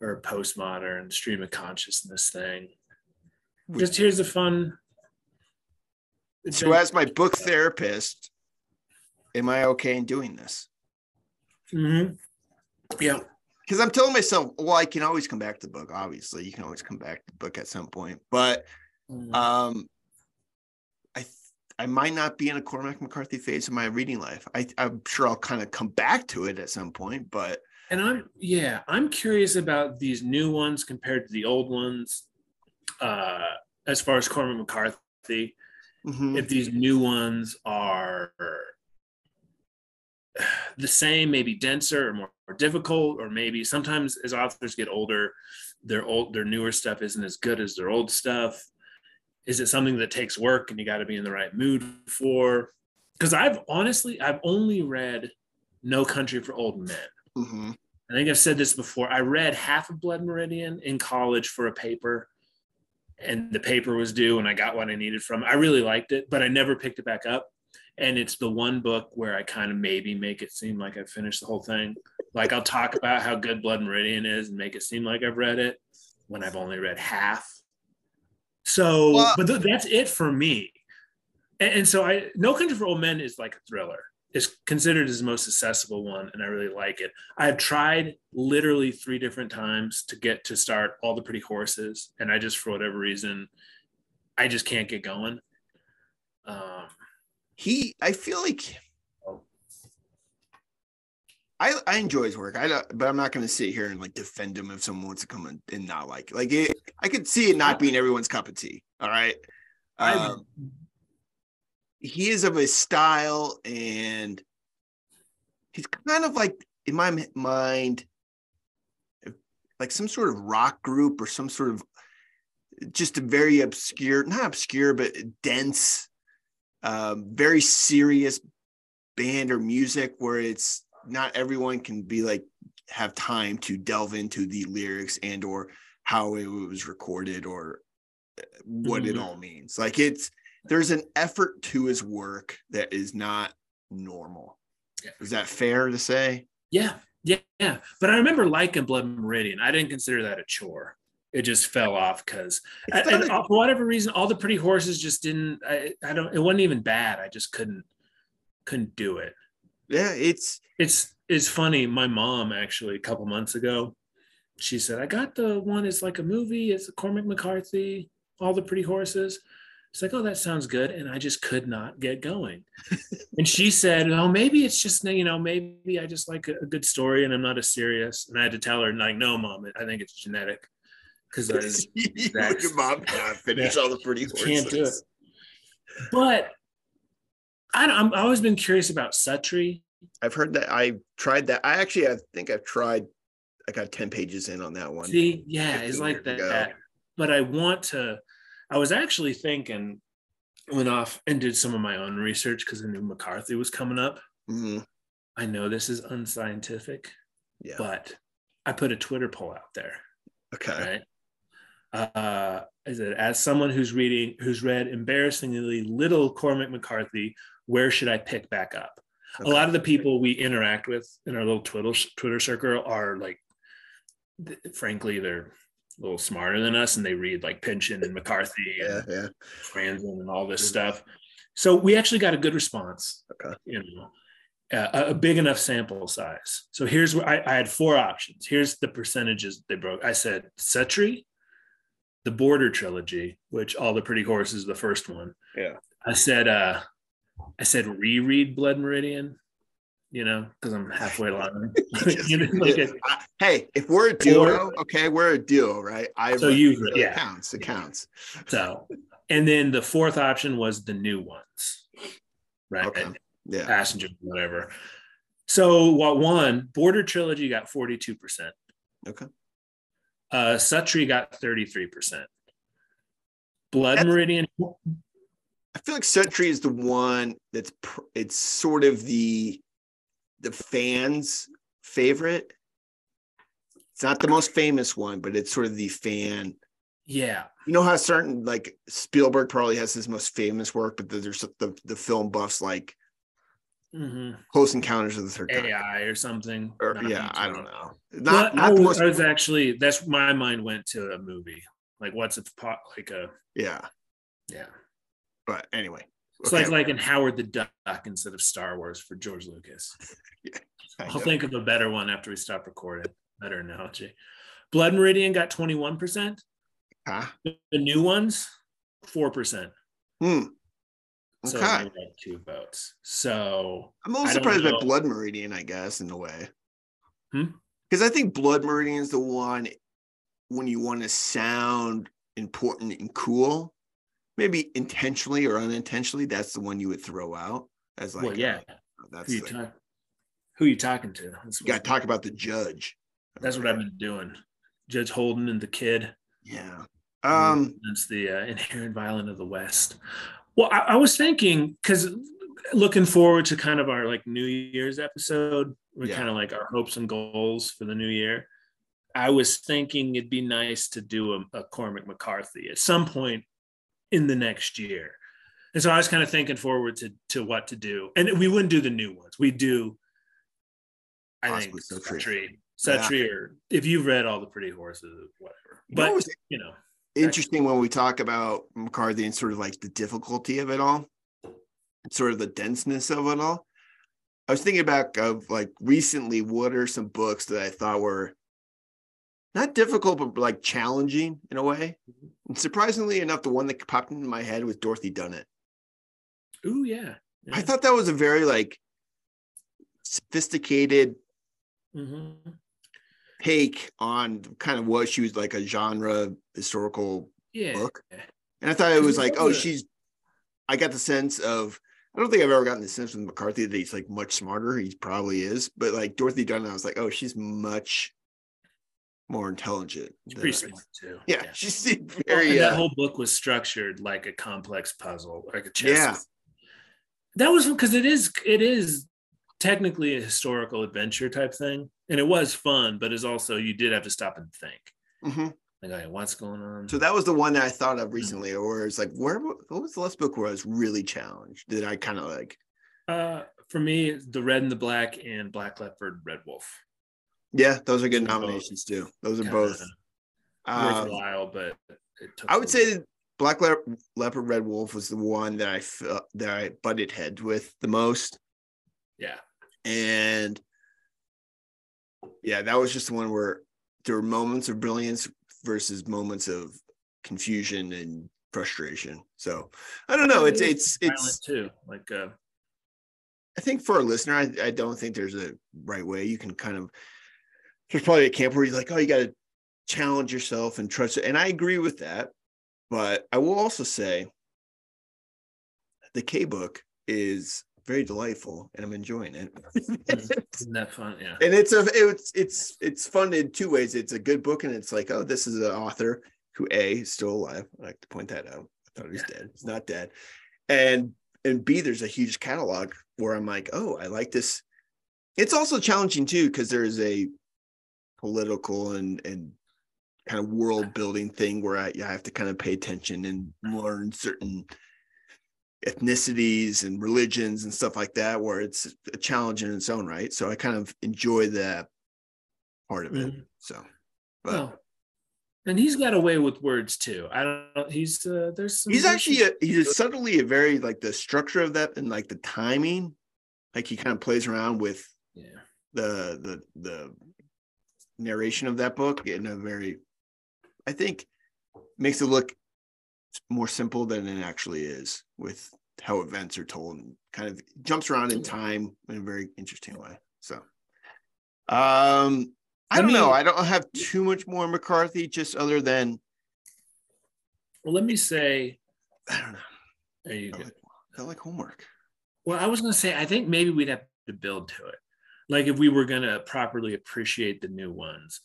Speaker 1: or postmodern stream of consciousness thing. Just here's a fun.
Speaker 2: So, as my book therapist, am I okay in doing this?
Speaker 1: Mhm. Yeah.
Speaker 2: Because I'm telling myself, well, I can always come back to the book. Obviously, you can always come back to the book at some point, but
Speaker 1: Mm-hmm.
Speaker 2: um I might not be in a Cormac McCarthy phase of my reading life. I, I'm sure I'll kind of come back to it at some point, but
Speaker 1: and I'm yeah, I'm curious about these new ones compared to the old ones. Uh, as far as Cormac McCarthy,
Speaker 2: mhm.
Speaker 1: if these new ones are the same, maybe denser or more, more difficult, or maybe sometimes as authors get older, their old their newer stuff isn't as good as their old stuff. Is it something that takes work and you got to be in the right mood for? Because I've honestly I've only read No Country for Old Men.
Speaker 2: Mhm.
Speaker 1: I think I've said this before. I read half of Blood Meridian in college for a paper, and the paper was due, and I got what I needed from. it. I really liked it, but I never picked it back up. And it's the one book where I kind of maybe make it seem like I've finished the whole thing. Like I'll talk about how good Blood Meridian is and make it seem like I've read it when I've only read half. So,
Speaker 2: Well-
Speaker 1: but th- that's it for me. And, and so I, No Country for Old Men is like a thriller. It's considered as the most accessible one, and I really like it. I've tried literally three different times to get to start All the Pretty Horses, and I just, for whatever reason, I just can't get going. Um,
Speaker 2: he I feel like
Speaker 1: Oh.
Speaker 2: I I enjoy his work. I don't, but I'm not going to sit here and like defend him if someone wants to come in and not like it. Like it, I could see it not being everyone's cup of tea. All right.
Speaker 1: I-
Speaker 2: Um, he is of a style and he's kind of like in my mind like some sort of rock group or some sort of just a very obscure not obscure but dense um, very serious band or music where it's not everyone can be like have time to delve into the lyrics and or how it was recorded or uh, what it
Speaker 1: Mhm.
Speaker 2: all means like it's there's an effort to his work that is not normal is that fair to say
Speaker 1: Yeah, yeah, yeah. But I remember liking Blood Meridian. I didn't consider that a chore. It just fell off because,
Speaker 2: It's
Speaker 1: and
Speaker 2: not a-
Speaker 1: for whatever reason, all the pretty horses just didn't. I, I don't. It wasn't even bad. I just couldn't, couldn't do it.
Speaker 2: yeah it's
Speaker 1: It's it's funny. My mom actually a couple months ago, she said, "I got the one. It's like a movie. It's Cormac McCarthy. All the pretty horses." It's like, oh, that sounds good, and I just could not get going. and she said, "Oh, maybe it's just you know, maybe I just like a, a good story, and I'm not as serious." And I had to tell her, like, no, mom, I think it's genetic because I
Speaker 2: your mom cannot finish all the pretty horses
Speaker 1: can't do it. But I don't, I'm, I've always been curious about Suttree.
Speaker 2: I've heard that. I tried that. I actually, I think I've tried. I got ten pages in on that one.
Speaker 1: See, yeah, it's like that.
Speaker 2: ago.
Speaker 1: But I want to. I was actually thinking, went off and did some of my own research because I knew McCarthy was coming up.
Speaker 2: Mhm.
Speaker 1: I know this is unscientific,
Speaker 2: Yeah.
Speaker 1: but I put a Twitter poll out there.
Speaker 2: okay.
Speaker 1: Right. Uh, is it as someone who's reading, who's read embarrassingly little Cormac McCarthy, where should I pick back up?
Speaker 2: Okay.
Speaker 1: A lot of the people we interact with in our little Twitter Twitter circle are like, frankly, they're a little smarter than us, and they read like Pynchon and McCarthy
Speaker 2: Yeah.
Speaker 1: and
Speaker 2: Yeah.
Speaker 1: Franzen and all this stuff. So we actually got a good response.
Speaker 2: Okay.
Speaker 1: You know, uh, a, big enough sample size. So here's where I, I had four options. Here's the percentages they broke. I said Suttree, the Border trilogy, which all the pretty horses, the first one.
Speaker 2: Yeah.
Speaker 1: I said, uh, I said reread Blood Meridian. You know, because I'm halfway along. You know, like it-
Speaker 2: I- hey, if we're a duo, okay, we're a duo, right? I
Speaker 1: So you've-
Speaker 2: it
Speaker 1: yeah.
Speaker 2: counts. It counts.
Speaker 1: so, and then the fourth option was the new ones, right?
Speaker 2: Okay. Yeah.
Speaker 1: passenger, whatever. So what won? Border Trilogy got 42%.
Speaker 2: Okay.
Speaker 1: Uh Suttree got 33%. Blood
Speaker 2: That's-
Speaker 1: Meridian,
Speaker 2: I feel like Suttree is the one that's pr- it's sort of the the fans' favorite. It's not the most famous one, but it's sort of the fan.
Speaker 1: yeah.
Speaker 2: You know how certain like Spielberg probably has his most famous work, but there's the the film buffs like
Speaker 1: hmm
Speaker 2: Close Encounters of the Third Kind.
Speaker 1: AI or something.
Speaker 2: Or,
Speaker 1: Not
Speaker 2: yeah, I don't know.
Speaker 1: Well,
Speaker 2: Not
Speaker 1: I,
Speaker 2: not most.
Speaker 1: I was actually that's my mind went to a movie. Like what's a pot like a
Speaker 2: Yeah,
Speaker 1: yeah.
Speaker 2: but anyway.
Speaker 1: It's
Speaker 2: Okay,
Speaker 1: like like in Howard the Duck instead of Star Wars for George Lucas.
Speaker 2: kind
Speaker 1: I'll
Speaker 2: of.
Speaker 1: think of a better one after we stop recording. Better analogy. Blood Meridian got 21%.
Speaker 2: Huh?
Speaker 1: The new ones, 4%.
Speaker 2: Hmm.
Speaker 1: So
Speaker 2: Okay.
Speaker 1: they got two votes. So
Speaker 2: I'm a
Speaker 1: I
Speaker 2: little surprised by. Blood Meridian, I guess, in a way.
Speaker 1: Hmm?
Speaker 2: Because I think Blood Meridian is the one when you want to sound important and cool, maybe intentionally or unintentionally, that's the one you would throw out as like,
Speaker 1: well, yeah.
Speaker 2: uh, that's
Speaker 1: Who you,
Speaker 2: the,
Speaker 1: talk, who you talking to? That's
Speaker 2: you got to talk about the judge.
Speaker 1: That's what I've been doing. Judge Holden and the kid.
Speaker 2: Yeah. Um.
Speaker 1: That's the uh, inherent violent of the West. Well, I, I was thinking because looking forward to kind of our like New Year's episode, we're
Speaker 2: Yeah.
Speaker 1: kind of like our hopes and goals for the new year. I was thinking it'd be nice to do a, a Cormac McCarthy at some point in the next year. And so I was kind of thinking forward to to what to do. And we wouldn't do the new ones. We do I think
Speaker 2: Possibly Suttree.
Speaker 1: Suttree, Suttree, or if you've read all the pretty horses, whatever.
Speaker 2: You know
Speaker 1: But you know,
Speaker 2: interesting when we talk about McCarthy and sort of like the difficulty of it all, sort of the denseness of it all. I was thinking back of like recently, what are some books that I thought were not difficult, but like challenging in a way. And surprisingly enough, the one that popped into my head was Dorothy Dunnett.
Speaker 1: ooh yeah.
Speaker 2: I thought that was a very like sophisticated
Speaker 1: Mhm.
Speaker 2: take on kind of what she was like a genre historical
Speaker 1: yeah.
Speaker 2: book. And I thought it was like, oh, she's. I got the sense of. I don't think I've ever gotten the sense from McCarthy that he's like much smarter. He probably is, but like Dorothy Dunn, I was like, oh, she's much more intelligent.
Speaker 1: She's pretty smart too.
Speaker 2: Yeah, she seemed
Speaker 1: Well,
Speaker 2: very.
Speaker 1: and that
Speaker 2: uh,
Speaker 1: whole book was structured like a complex puzzle, like a chess.
Speaker 2: Yeah.
Speaker 1: That was because it is it is technically a historical adventure type thing, and it was fun, but it's also you did have to stop and think,
Speaker 2: Mm-hmm.
Speaker 1: like, okay, what's going on?
Speaker 2: So that was the one that I thought of recently, where it's like, where what was the last book where I was really challenged? That I kind of like,
Speaker 1: uh, for me, the Red and the Black and Black Leopard, Red Wolf.
Speaker 2: Yeah, those are good
Speaker 1: are both
Speaker 2: nominations too. Those are
Speaker 1: Kinda
Speaker 2: both. Um,
Speaker 1: worthwhile, but it took
Speaker 2: I would say Black Le- Leopard Red Wolf was the one that I felt that I butted heads with the most.
Speaker 1: yeah.
Speaker 2: And yeah, that was just the one where there were moments of brilliance versus moments of confusion and frustration. So I don't know. It's it's it's
Speaker 1: too. Like uh,
Speaker 2: I think for a listener, I, I don't think there's a right way. You can kind of there's probably a camp where you're like, oh, you got to challenge yourself and trust it. And I agree with that. But I will also say the K book is very delightful and I'm enjoying it. Mm-hmm.
Speaker 1: isn't that fun? Yeah.
Speaker 2: and it's a it's it's it's fun in two ways. It's a good book, and it's like, oh, this is an author who a is still alive. I like to point that out. I thought he was dead. He's not dead. And and B, there's a huge catalog where I'm like, oh, I like this. It's also challenging too because there's a political and and kind of world building thing where I, I have to kind of pay attention and learn certain ethnicities and religions and stuff like that where it's a challenge in its own right so i kind of enjoy that part of it
Speaker 1: Mhm.
Speaker 2: so but
Speaker 1: Well, and he's got a way with words too. I don't. He's uh, there's some
Speaker 2: he's actually a, he's subtly a very like the structure of that and like the timing like he kind of plays around with
Speaker 1: yeah.
Speaker 2: the the the narration of that book in a very i think makes it look more simple than it actually is with how events are told and kind of jumps around in time in a very interesting way so um i
Speaker 1: Let
Speaker 2: don't know i don't have too much more mccarthy just other than
Speaker 1: Well, let me say.
Speaker 2: i don't know
Speaker 1: There you
Speaker 2: I
Speaker 1: go.
Speaker 2: like, I like homework
Speaker 1: Well, I was gonna say I think maybe we'd have to build to it. Like if we were gonna properly appreciate the new ones,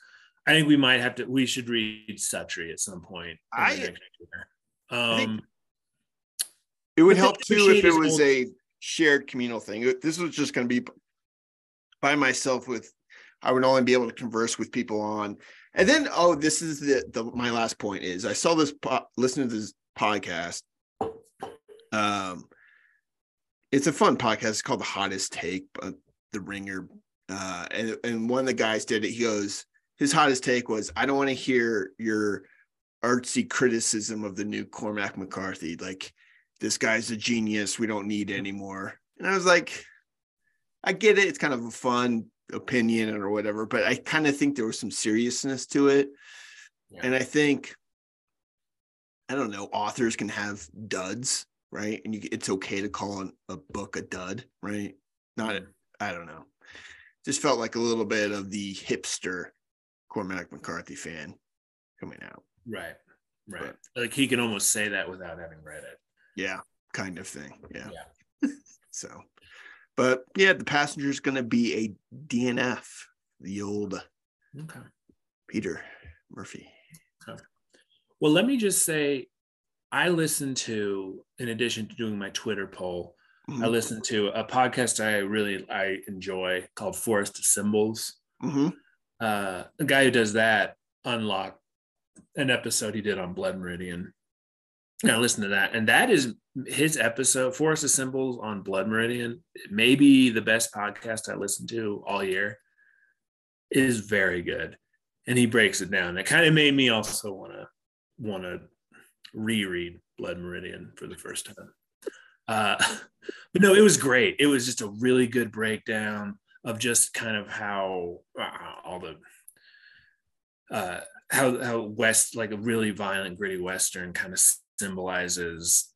Speaker 1: I think we might have to. We should read Suttree at some point.
Speaker 2: I-
Speaker 1: year.
Speaker 2: I think-
Speaker 1: Um,
Speaker 2: It would help too if it was
Speaker 1: old-
Speaker 2: a shared communal thing. This was just going to be by myself with I would only be able to converse with people on. And then oh, this is the, the my last point is I saw this po- listen to this podcast. Um it's a fun podcast. It's called The Hottest Take, but the ringer. Uh and, and one of the guys did it. He goes, his hottest take was, I don't want to hear your artsy criticism of the new Cormac McCarthy. Like this guy's a genius. We don't need anymore. And I was like, I get it. It's kind of a fun opinion or whatever, but I kind of think there was some seriousness to it.
Speaker 1: Yeah.
Speaker 2: And I think, I don't know, authors can have duds, right? And you, it's okay to call a book a dud, right? Not, I don't know. Just felt like a little bit of the hipster Cormac McCarthy fan coming out.
Speaker 1: Right. Right. But, like he can almost say that without having read it.
Speaker 2: Yeah, kind of thing. Yeah. yeah. so, but yeah, the passenger is going to be a DNF, the old okay. Peter Murphy. Okay.
Speaker 1: Well, let me just say, I listened to, in addition to doing my Twitter poll, mm-hmm. I listen to a podcast I really I enjoy called Forest Symbols. Mm-hmm. Uh, the guy who does that unlocked an episode he did on Blood Meridian. And I listened to that, and that is his episode, Forest Symbols on Blood Meridian. Maybe the best podcast I listened to all year. Is very good, and he breaks it down. It kind of made me also want to want to reread Blood Meridian for the first time. Uh, but no, it was great. It was just a really good breakdown of just kind of how uh, all the uh, how how West like a really violent, gritty Western kind of symbolizes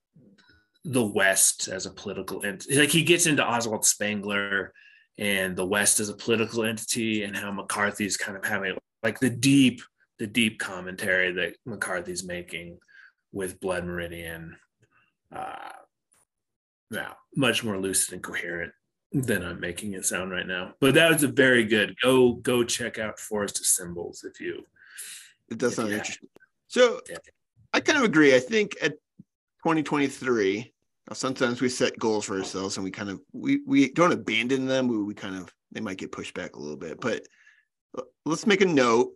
Speaker 1: the West as a political entity. Like he gets into Oswald Spengler and the West as a political entity, and how McCarthy's kind of having like the deep the deep commentary that McCarthy's making with Blood Meridian. Uh, yeah, much more lucid and coherent than I'm making it sound right now. But that was a very good. Go go check out Forest of Symbols if you.
Speaker 2: It does sound interesting. So yeah. I kind of agree. I think at 2023, sometimes we set goals for ourselves and we kind of we we don't abandon them. We, we kind of they might get pushed back a little bit, but let's make a note.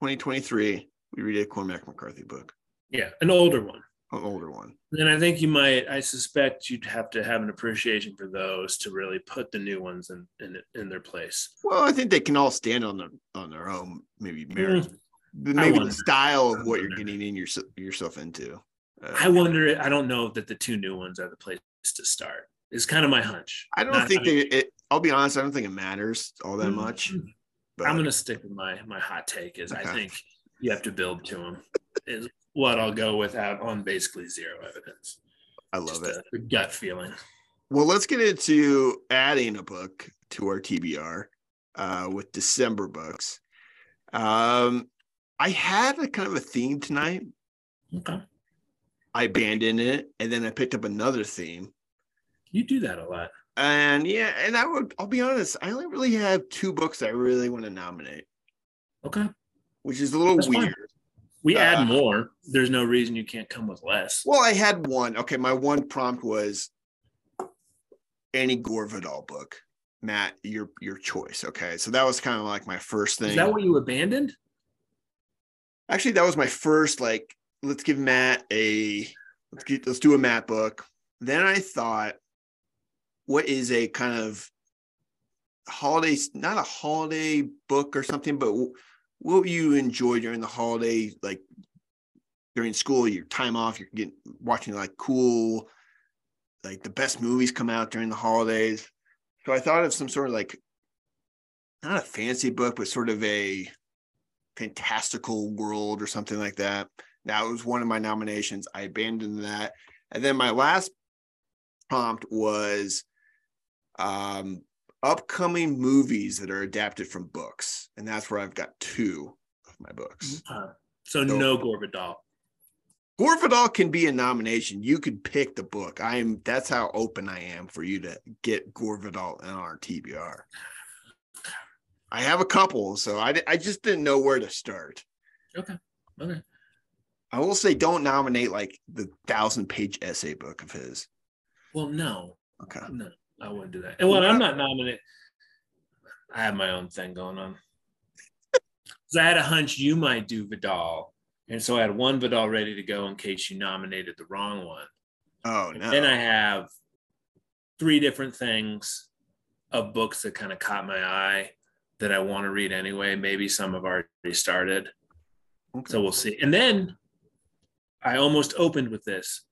Speaker 2: 2023, we read a Cormac McCarthy book.
Speaker 1: Yeah, an older one
Speaker 2: older one.
Speaker 1: And I think you might. I suspect you'd have to have an appreciation for those to really put the new ones in in, in their place.
Speaker 2: Well, I think they can all stand on their on their own. Maybe merit. Mm. Maybe the style of what you're getting in your, yourself into.
Speaker 1: Uh, I wonder. I don't know that the two new ones are the place to start. Is kind of my hunch.
Speaker 2: I don't Not, think they. It, I'll be honest. I don't think it matters all that mm-hmm. much.
Speaker 1: But. I'm to stick with my my hot take. Is okay. I think you have to build to them. Is what I'll go with out on basically zero evidence.
Speaker 2: I love Just it.
Speaker 1: Gut feeling.
Speaker 2: Well, let's get into adding a book to our TBR uh, with December books. Um, I had a kind of a theme tonight.
Speaker 1: Okay.
Speaker 2: I abandoned it and then I picked up another theme.
Speaker 1: You do that a lot.
Speaker 2: And yeah, and I would I'll be honest, I only really have two books I really want to nominate.
Speaker 1: Okay.
Speaker 2: Which is a little That's weird. Fine.
Speaker 1: We uh, add more. There's no reason you can't come with less.
Speaker 2: Well, I had one. Okay, my one prompt was any Gore Vidal book. Matt, your your choice. Okay, so that was kind of like my first thing. Is
Speaker 1: that what you abandoned?
Speaker 2: Actually, that was my first. Like, let's give Matt a let's get let's do a Matt book. Then I thought, what is a kind of holiday? Not a holiday book or something, but what you enjoy during the holiday, like during school, your time off, you're getting watching like cool, like the best movies come out during the holidays. So I thought of some sort of like not a fancy book, but sort of a fantastical world or something like that. That was one of my nominations. I abandoned that. And then my last prompt was um upcoming movies that are adapted from books, and that's where I've got two of my books.
Speaker 1: Uh, so, so no Gore Vidal.
Speaker 2: Gore Vidal can be a nomination. You could pick the book. I am. That's how open I am for you to get Gore Vidal in our TBR. I have a couple, so I I just didn't know where to start.
Speaker 1: Okay. Okay.
Speaker 2: I will say, don't nominate like the thousand page essay book of his.
Speaker 1: Well, no.
Speaker 2: Okay.
Speaker 1: No. I wouldn't do that. And when I'm not nominated, I have my own thing going on. Because I had a hunch you might do Vidal. And so I had one Vidal ready to go in case you nominated the wrong one.
Speaker 2: Oh, no.
Speaker 1: Then I have three different things of books that kind of caught my eye that I want to read anyway. Maybe some have already started. Okay. So we'll see. And then I almost opened with this,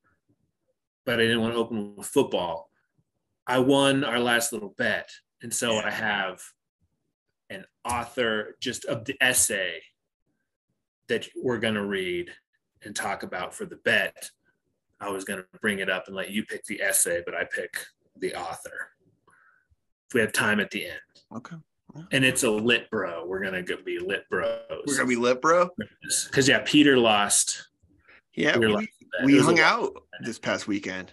Speaker 1: but I didn't want to open with football I won our last little bet. And so I have an author just of the essay that we're going to read and talk about for the bet. I was going to bring it up and let you pick the essay, but I pick the author. If we have time at the end.
Speaker 2: Okay.
Speaker 1: And it's a lit bro. We're going to be lit bros.
Speaker 2: We're gonna be lit, bro.
Speaker 1: Because, yeah, Peter lost.
Speaker 2: Yeah,
Speaker 1: We like
Speaker 2: we hung out this past weekend.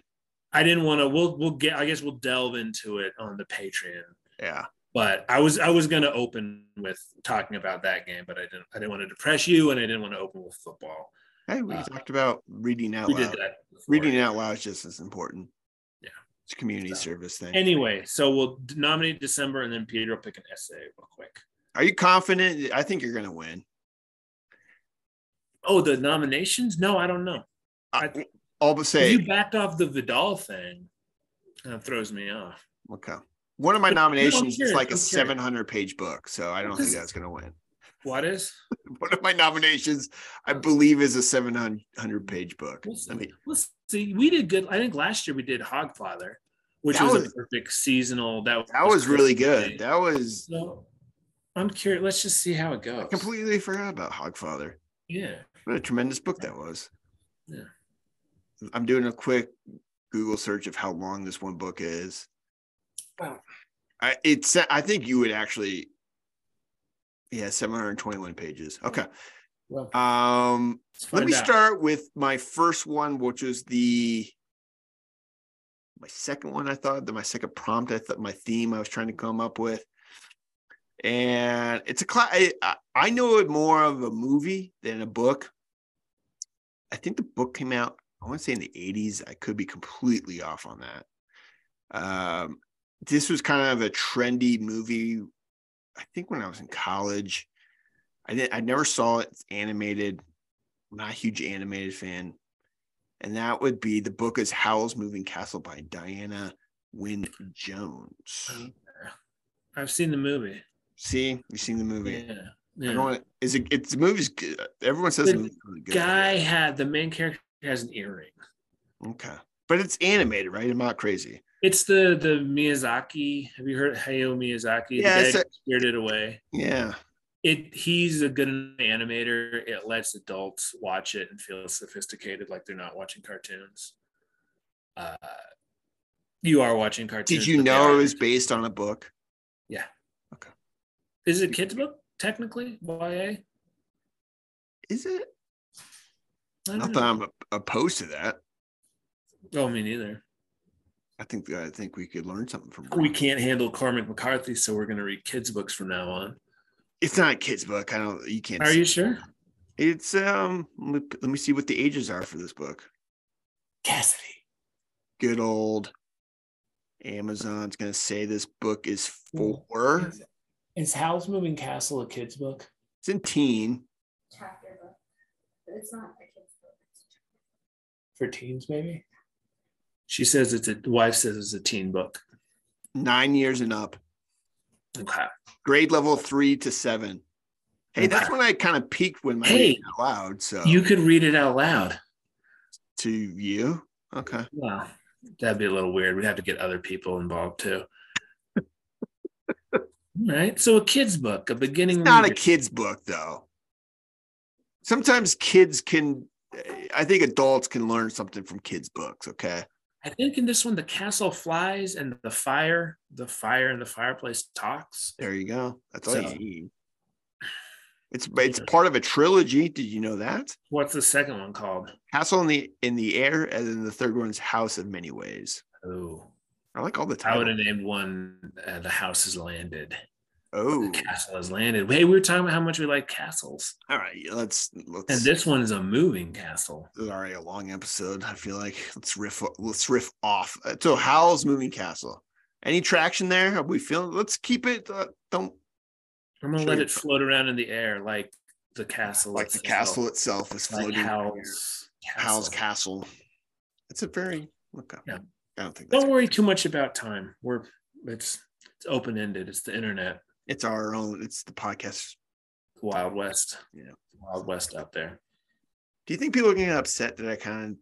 Speaker 1: I didn't want to, we'll, we'll get, I guess we'll delve into it on the Patreon.
Speaker 2: Yeah.
Speaker 1: But I was, I was going to open with talking about that game, but I didn't, I didn't want to depress you and I didn't want to open with football.
Speaker 2: Hey, we
Speaker 1: Uh,
Speaker 2: talked about reading out
Speaker 1: We
Speaker 2: loud.
Speaker 1: did that. before.
Speaker 2: Reading out loud is just as important.
Speaker 1: Yeah.
Speaker 2: It's a community
Speaker 1: So-
Speaker 2: service thing.
Speaker 1: Anyway, so we'll nominate December and then Peter will pick an essay real quick.
Speaker 2: Are you confident? I think you're gonna win.
Speaker 1: Oh, the nominations? No, I don't know. I-
Speaker 2: I, all but
Speaker 1: If
Speaker 2: say
Speaker 1: you backed off the Vidal thing. That throws me off.
Speaker 2: okay. One of my
Speaker 1: But- no,
Speaker 2: nominations is like
Speaker 1: I'm
Speaker 2: a 700 page book, so I don't think that's gonna win.
Speaker 1: What is?
Speaker 2: One of my nominations, I believe, is a 700 page book.
Speaker 1: We'll
Speaker 2: I
Speaker 1: see.
Speaker 2: mean,
Speaker 1: We'll see. We did good. I think last year we did Hogfather, which was,
Speaker 2: was-
Speaker 1: a perfect seasonal. That
Speaker 2: that was really good.
Speaker 1: crazy.
Speaker 2: That was
Speaker 1: So I'm curious. Let's just see how it
Speaker 2: I
Speaker 1: goes.
Speaker 2: completely forgot about Hogfather.
Speaker 1: Yeah.
Speaker 2: What a tremendous book that was.
Speaker 1: Yeah.
Speaker 2: I'm doing a quick Google search of how long this one book is.
Speaker 1: Wow.
Speaker 2: I it's I think you would actually yeah, 721 pages. Okay.
Speaker 1: Well,
Speaker 2: Um let me
Speaker 1: out.
Speaker 2: start with my first one, which was the my second one I thought that my second prompt, I thought my theme I was trying to come up with. And it's a class. I- I know it more of a movie than a book. I think the book came out, I want to say in the 80s. I could be completely off on that. Um, this was kind of a trendy movie. I think when I was in college, I didn't, I never saw it. It's animated. I'm not a huge animated fan. And that would be the book is Howl's Moving Castle by Diana Wynne Jones.
Speaker 1: I've seen the movie.
Speaker 2: See, you've seen the movie.
Speaker 1: Yeah.
Speaker 2: I don't want is it it's the movie's good. Everyone says
Speaker 1: The
Speaker 2: the movie's really good.
Speaker 1: Guy had the main character has an earring.
Speaker 2: Okay. But it's animated, right? I'm not crazy.
Speaker 1: It's the the Miyazaki. Have you heard Hayao Miyazaki?
Speaker 2: Yeah,
Speaker 1: the guy
Speaker 2: a-
Speaker 1: Spirited Away.
Speaker 2: Yeah.
Speaker 1: It he's a good animator. It lets adults watch it and feel sophisticated, like they're not watching cartoons. Uh, you are watching cartoons.
Speaker 2: Did you know it was based on a book?
Speaker 1: Yeah.
Speaker 2: Okay.
Speaker 1: Is it a kids book technically? YA?
Speaker 2: Is it?
Speaker 1: I don't
Speaker 2: Not
Speaker 1: know.
Speaker 2: that I'm opposed to that.
Speaker 1: Oh, me neither.
Speaker 2: I think I think we could learn something from
Speaker 1: We can't handle Cormac McCarthy, so we're going to read kids' books from now on.
Speaker 2: It's not a kid's book. I don't you can't
Speaker 1: Are you sure?
Speaker 2: It's um let me, let me see what the ages are for this book.
Speaker 1: Cassidy.
Speaker 2: Good old Amazon's gonna say this book is
Speaker 1: Well,
Speaker 2: for
Speaker 1: Is, is Howl's Moving Castle a kids' book?
Speaker 2: it's in teen.
Speaker 3: chapter book, but it's not a kid's book.
Speaker 1: For teens, maybe? She says it's a wife says it's a teen book.
Speaker 2: nine years and up,
Speaker 1: Okay.
Speaker 2: grade level three to seven. Hey, that's when I kind of peaked when my
Speaker 1: Hey,
Speaker 2: reading out loud. So
Speaker 1: You could read it out loud.
Speaker 2: to you, okay.
Speaker 1: Wow. That'd be a little weird. We'd have to get other people involved too. All right. So a kid's book, a beginning.
Speaker 2: It's not a kid's book though. Sometimes kids can. I think adults can learn something from kids' books. Okay.
Speaker 1: I think in this one, the castle flies and the fire, the fire in the fireplace talks.
Speaker 2: There you go. That's all
Speaker 1: So-
Speaker 2: you need. It's it's part of a trilogy. Did you know that?
Speaker 1: What's the second one called?
Speaker 2: Castle in the in the air, and then the third one's House in Many Ways.
Speaker 1: Oh,
Speaker 2: I like all the titles.
Speaker 1: I would have named one uh, "The House Has Landed."
Speaker 2: Oh,
Speaker 1: castle has landed. Hey, we were talking about how much we like castles,
Speaker 2: all right. Let's let's.
Speaker 1: and this one is a moving castle.
Speaker 2: This is already a long episode. I feel like let's riff. Let's riff off. Uh, So Howl's Moving Castle. Any traction there? Are we feeling? Let's keep it. Uh, don't
Speaker 1: I'm gonna
Speaker 2: Sure.
Speaker 1: let it float around in the air like the castle.
Speaker 2: like the castle itself is floating.
Speaker 1: Howl's
Speaker 2: Howl's
Speaker 1: castle.
Speaker 2: Castle. It's a very okay.
Speaker 1: Yeah.
Speaker 2: I don't think
Speaker 1: Don't worry too much about time. We're it's it's open ended. It's the internet,
Speaker 2: It's our own. It's the podcast.
Speaker 1: Wild West.
Speaker 2: Yeah.
Speaker 1: Wild West out there.
Speaker 2: Do you think people are getting upset that I kind of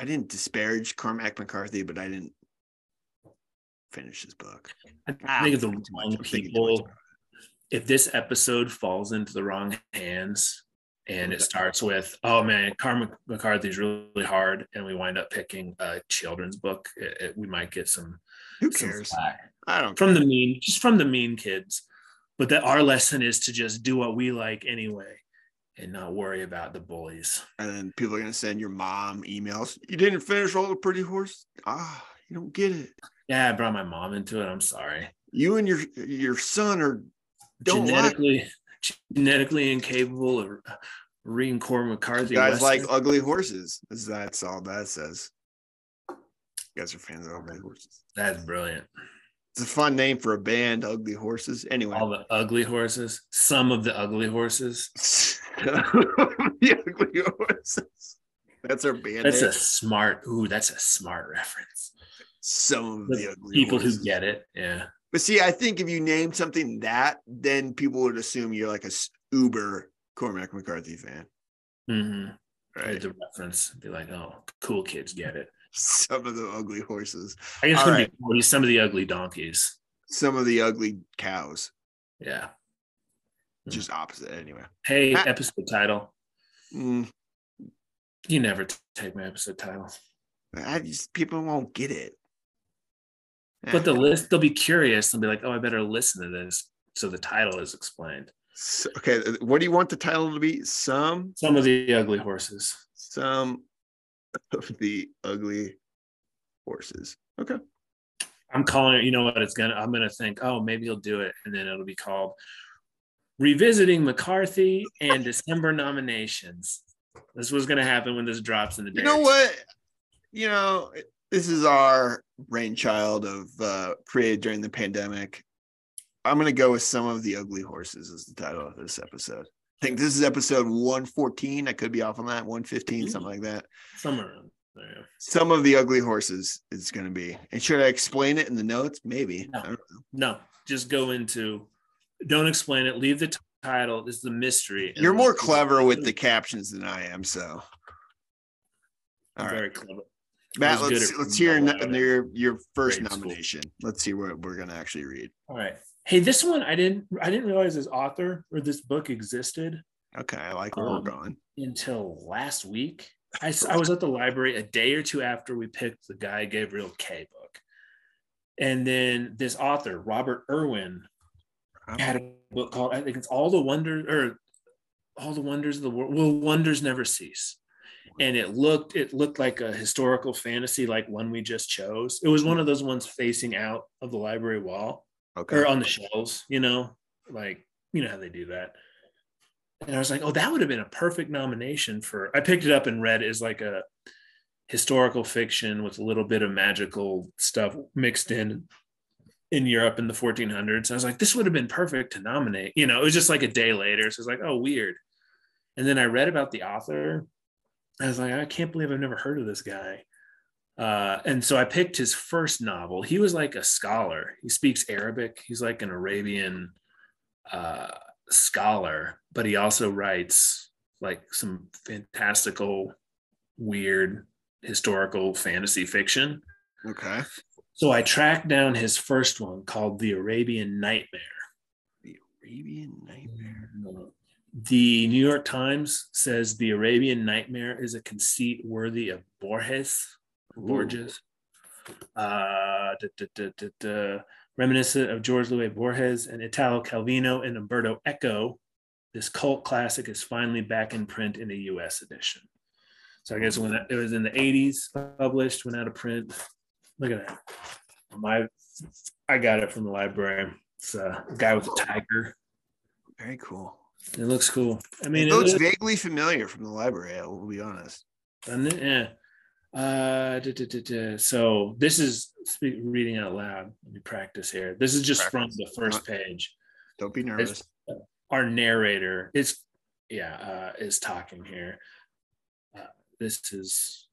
Speaker 2: I didn't disparage Cormac McCarthy, but I didn't finish his book?
Speaker 1: I
Speaker 2: Ah,
Speaker 1: think of the
Speaker 2: I'm thinking too much-
Speaker 1: wrong
Speaker 2: I'm thinking too much
Speaker 1: people. If this episode falls into the wrong hands and it starts with, "Oh man, Cormac McCarthy's really hard," and we wind up picking a children's book. It, it- we might get some,
Speaker 2: Who cares?
Speaker 1: flack
Speaker 2: I don't.
Speaker 1: from the mean, just from the mean kids. But that our lesson is to just do what we like anyway, and not worry about the bullies.
Speaker 2: And then people are gonna send your mom emails. You didn't finish all the pretty horse. Ah, you don't get it.
Speaker 1: Yeah, I brought my mom into it. I'm sorry.
Speaker 2: You and your your son are like
Speaker 1: genetically, genetically incapable of reading Cormac McCarthy.
Speaker 2: you guys like ugly horses. That's- That's all that says. You guys are fans of ugly horses.
Speaker 1: That's brilliant.
Speaker 2: It's a fun name for a band, Ugly Horses. Anyway,
Speaker 1: All the ugly horses. Some of the ugly horses.
Speaker 2: the ugly horses. That's our band
Speaker 1: That's
Speaker 2: name.
Speaker 1: a smart. Ooh, that's a smart reference.
Speaker 2: Some of
Speaker 1: The
Speaker 2: the ugly
Speaker 1: People who get it. Yeah.
Speaker 2: But see, I think if you name something that, then people would assume you're like a uber Cormac McCarthy fan,
Speaker 1: hmm
Speaker 2: right?
Speaker 1: The reference. Be like, oh, cool kids get it.
Speaker 2: Some of the ugly horses,
Speaker 1: I guess
Speaker 2: right.
Speaker 1: be some of the ugly donkeys.
Speaker 2: some of the ugly cows.
Speaker 1: Yeah. Hmm.
Speaker 2: Just opposite, anyway.
Speaker 1: Hey,
Speaker 2: Ah.
Speaker 1: episode title.
Speaker 2: Mm,
Speaker 1: You never t- take my episode title.
Speaker 2: I just people won't get it.
Speaker 1: But the list, they'll be curious. They'll be like, oh, I better listen to this. So the title is explained.
Speaker 2: So- okay, what do you want the title to be? Some,
Speaker 1: Some of the ugly horses.
Speaker 2: some of the ugly horses. Okay.
Speaker 1: I'm calling it, you know what it's gonna, I'm gonna think, oh, maybe he'll do it. And then it'll be called Revisiting McCarthy and December nominations. This was gonna happen when this drops in the day.
Speaker 2: You know what? You know, this is our brainchild of uh created during the pandemic. I'm gonna go with some of the ugly horses as the title of this episode. I think this is episode 114. I could be off on that, 115, something like that.
Speaker 1: Somewhere around there.
Speaker 2: Some of the ugly horses is gonna be. And should I explain it in the notes? Maybe.
Speaker 1: No.
Speaker 2: I don't
Speaker 1: No, just go into, don't explain it. Leave the t- title. This is the mystery.
Speaker 2: You're more clever with the captions than I am, so.
Speaker 1: I'm
Speaker 2: All right.
Speaker 1: very clever.
Speaker 2: Matt, let's let's hear your, your first
Speaker 1: school.
Speaker 2: nomination. Let's see what we're gonna actually read.
Speaker 1: All right. Hey, this one I didn't I didn't realize this author or this book existed
Speaker 2: Okay, I like where
Speaker 1: Um,
Speaker 2: we're going.
Speaker 1: until last week. I was at the library a day or two after we picked the Guy Gavriel Kay book. And then this author, Robert Irwin, had a book called, I think it's All the Wonders or All the Wonders of the World. Well, Wonders Never Cease. And it looked, it looked like a historical fantasy, like one we just chose. It was one of those ones facing out of the library wall
Speaker 2: Okay.
Speaker 1: or on the shelves, you know, like you know how they do that. And I was like, oh, that would have been a perfect nomination for. I picked it up and read it as like a historical fiction with a little bit of magical stuff mixed in in Europe in the 1400s. I was like, this would have been perfect to nominate. You know, it was just like a day later. So it's like, oh, weird. And then I read about the author. I was like, I can't believe I've never heard of this guy. Uh, and so I picked his first novel. He was like a scholar. He speaks Arabic. He's like an Arabian uh, scholar, but he also writes like some fantastical, weird historical fantasy fiction.
Speaker 2: Okay.
Speaker 1: So I tracked down his first one called The Arabian Nightmare.
Speaker 2: The Arabian Nightmare.
Speaker 1: The New York Times says the Arabian Nightmare is a conceit worthy of Borges. Borges. Uh, da, da, da. Reminiscent of Jorge Luis Borges and Italo Calvino and Umberto Eco, this cult classic is finally back in print in a US edition. So I guess when it was in the 80s published, went out of print. Look at that. My I got it from the library. It's a guy with a tiger.
Speaker 2: Very cool.
Speaker 1: It looks cool. I mean,
Speaker 2: it looks
Speaker 1: it,
Speaker 2: vaguely familiar from the library. I will be honest.
Speaker 1: doesn't it? Yeah. Uh, da, da, da. So this is speak, reading out loud. Let me practice here. This is just from the first page.
Speaker 2: Don't be nervous.
Speaker 1: Our narrator is, yeah, uh, is talking here. Uh, this is,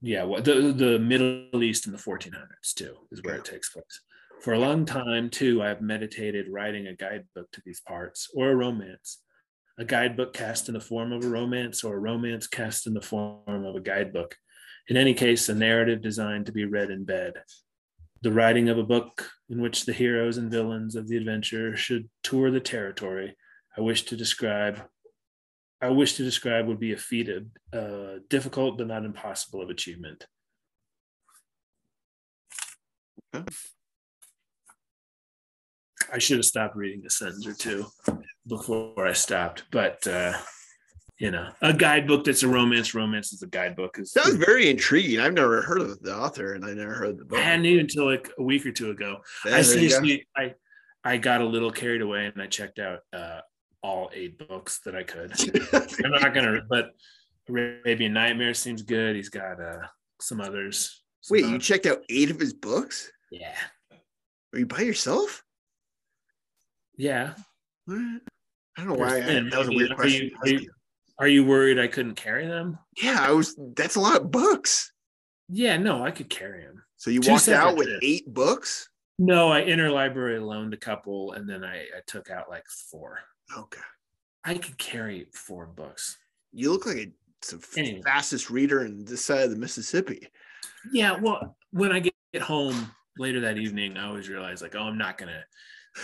Speaker 1: yeah, what the the Middle East in the 1400s too is where it takes place. For a long time too, I have meditated writing a guidebook to these parts or a romance a guidebook cast in the form of a romance or a romance cast in the form of a guidebook. In any case, a narrative designed to be read in bed. The writing of a book in which the heroes and villains of the adventure should tour the territory I wish to describe. I wish to describe would be a feat of uh, difficult but not impossible of achievement. I should have stopped reading a sentence or two before I stopped, but uh, you know, a guidebook that's a romance. Romance is a guidebook. Is
Speaker 2: That was very intriguing. I've never heard of the author, and I never heard the book.
Speaker 1: I even until like a week or two ago. I
Speaker 2: go.
Speaker 1: seriously, I, I got a little carried away and I checked out uh, all eight books that I could. I'm not gonna, but Arabian Nightmare seems good. He's got uh, some others. some
Speaker 2: Wait, you checked out eight of his books?
Speaker 1: Yeah,
Speaker 2: Are you by yourself?
Speaker 1: yeah.
Speaker 2: I don't know why. I, that was a weird
Speaker 1: are
Speaker 2: question.
Speaker 1: you- are you- Are you worried I couldn't carry them?
Speaker 2: yeah, I was. That's a lot of books.
Speaker 1: Yeah, no, I could carry them.
Speaker 2: So you
Speaker 1: Two
Speaker 2: walked out with
Speaker 1: trips.
Speaker 2: eight books.
Speaker 1: No, I interlibrary loaned a couple, and then I, I took out like four.
Speaker 2: Okay.
Speaker 1: I could carry four books.
Speaker 2: You look like a,
Speaker 1: Anyway.
Speaker 2: fastest reader in this side of the Mississippi.
Speaker 1: Yeah, well, when I get get home later that evening, I always realize like, oh, I'm not gonna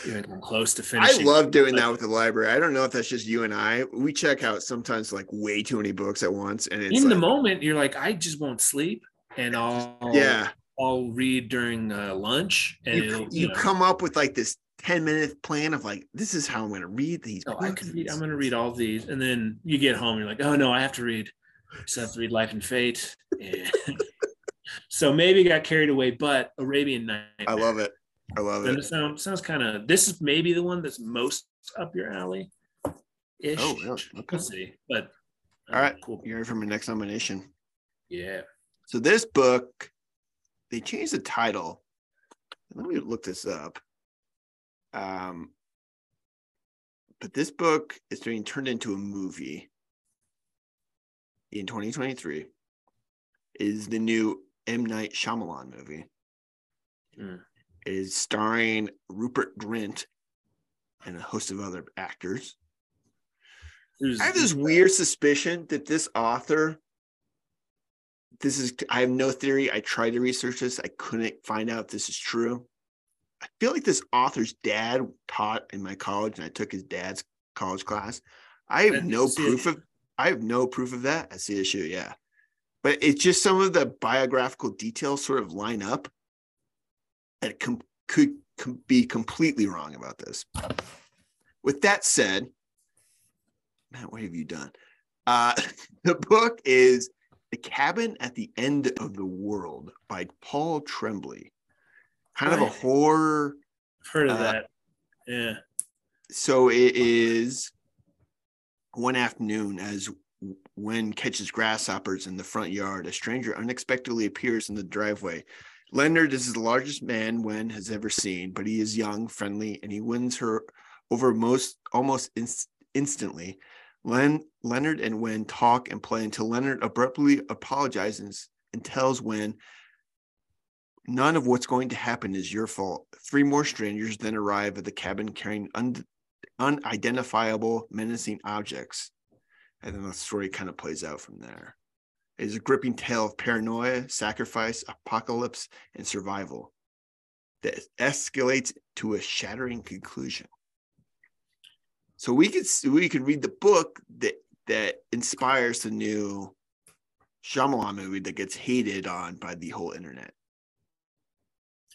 Speaker 1: even close to finishing.
Speaker 2: I love doing that with the library. I don't know if that's just you and I. We check out sometimes like way too many books at once, and it's
Speaker 1: in the moment. You're like, I just won't sleep, and I'll
Speaker 2: yeah.
Speaker 1: I'll read during uh, lunch, and
Speaker 2: You,
Speaker 1: it'll,
Speaker 2: you
Speaker 1: know,
Speaker 2: come up with like this ten minute plan of like this is how I'm going to read these.
Speaker 1: Oh, I
Speaker 2: books.
Speaker 1: could read. I'm going to read all these, and then you get home. You're like, oh no, I have to read. So i have to read Life and Fate. And so maybe got carried away, but Arabian Night.
Speaker 2: I love it. I love
Speaker 1: And
Speaker 2: it.
Speaker 1: it sounds sounds kind of. This is maybe the one that's most up your alley. Ish.
Speaker 2: Oh, really? Okay.
Speaker 1: We'll see. But
Speaker 2: All right.
Speaker 1: cool.
Speaker 2: You're for my next nomination.
Speaker 1: Yeah.
Speaker 2: So this book, they changed the title. Let me look this up. Um, but this book is being turned into a movie in 2023. It Is the new M Night Shyamalan movie?
Speaker 1: Mm.
Speaker 2: It is starring Rupert Grint and a host of other actors.
Speaker 1: Who's-
Speaker 2: I have this weird suspicion that this author, this is, I have no theory. I tried to research this. I couldn't find out if this is true. I feel like this author's dad taught in my college, and I took his dad's college class. I have no proof of, I have no proof of that at CSU. Yeah. But it's just some of the biographical details sort of line up that com- could com- be completely wrong about this. With that said, Matt, what have you done? Uh, the book is The Cabin at the End of the World by Paul Tremblay. Kind of a horror.
Speaker 1: I've heard of
Speaker 2: uh,
Speaker 1: that. Yeah.
Speaker 2: So it is one afternoon as Wen catches grasshoppers in the front yard, a stranger unexpectedly appears in the driveway. Leonard is the largest man Wen has ever seen, but he is young, friendly, and he wins her over most almost inst- instantly. Len, Leonard and Wen talk and play until Leonard abruptly apologizes and tells Wen, None of what's going to happen is your fault. Three more strangers then arrive at the cabin carrying un- unidentifiable, menacing objects. And then the story kind of plays out from there. It is a gripping tale of paranoia, sacrifice, apocalypse, and survival that escalates to a shattering conclusion. So we could we could read the book that that inspires the new Shyamalan movie that gets hated on by the whole internet.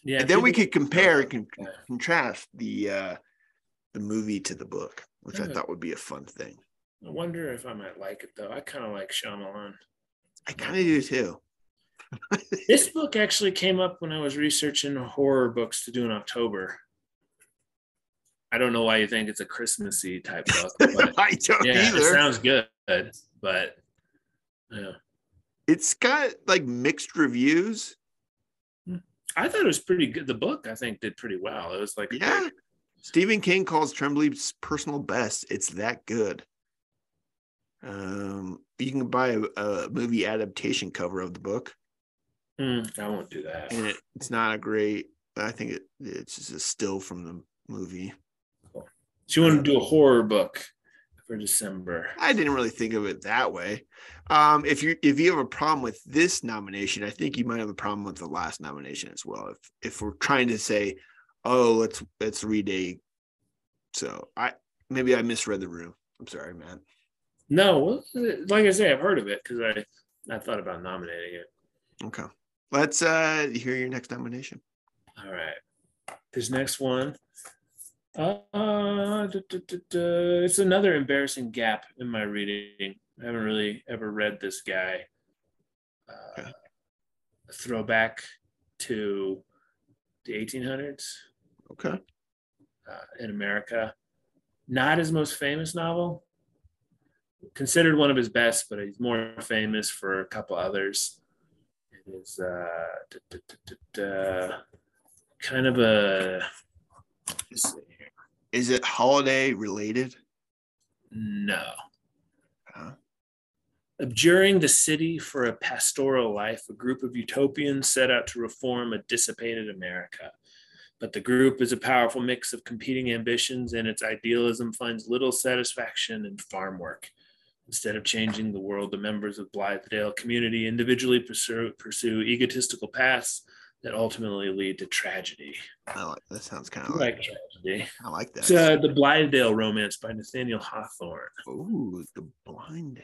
Speaker 1: Yeah.
Speaker 2: and then we could compare and con-
Speaker 1: Yeah.
Speaker 2: contrast the uh the movie to the book, which I thought would be a fun thing.
Speaker 1: I wonder if I might like it though. I kind of like Shyamalan.
Speaker 2: I kind of do too.
Speaker 1: This book actually came up when I was researching horror books to do in October. I don't know why you think it's a Christmassy type book, but
Speaker 2: I don't
Speaker 1: yeah, it sounds good. But yeah,
Speaker 2: it's got like mixed reviews. Hmm.
Speaker 1: I thought it was pretty good. The book I think did pretty well. It was like
Speaker 2: Yeah. Stephen King calls Tremblay's personal best. It's that good. Um, you can buy a, a movie adaptation cover of the book,
Speaker 1: Hmm, I won't do that.
Speaker 2: and it, it's not a great. I think it it's just a still from the movie.
Speaker 1: So you want to do a horror book for December?
Speaker 2: I didn't really think of it that way. Um, if you if you have a problem with this nomination, I think you might have a problem with the last nomination as well. If if we're trying to say, oh, let's let's read a, so I maybe I misread the room. I'm sorry, Matt.
Speaker 1: No, like I say, I've heard of it because I I thought about nominating it.
Speaker 2: Okay. Let's uh hear your next nomination.
Speaker 1: All right. This next one. Uh, duh, duh, duh. it's another embarrassing gap in my reading. I haven't really ever read this guy. Uh,
Speaker 2: Okay.
Speaker 1: throwback to the 1800s
Speaker 2: Okay.
Speaker 1: uh, in America. Not his most famous novel. Considered one of his best, but he's more famous for a couple others. It is uh, kind of a. let's see here.
Speaker 2: Is it holiday related?
Speaker 1: No.
Speaker 2: Huh?
Speaker 1: Abjuring the city for a pastoral life, a group of utopians set out to reform a dissipated America. But the group is a powerful mix of competing ambitions, and its idealism finds little satisfaction in farm work. Instead of changing the world, the members of Blithedale community individually pursue, pursue egotistical paths that ultimately lead to tragedy.
Speaker 2: I like that sounds kind of like
Speaker 1: like tragedy.
Speaker 2: I like that.
Speaker 1: It's uh, the Blithedale romance by Nathaniel Hawthorne.
Speaker 2: Ooh, the blind.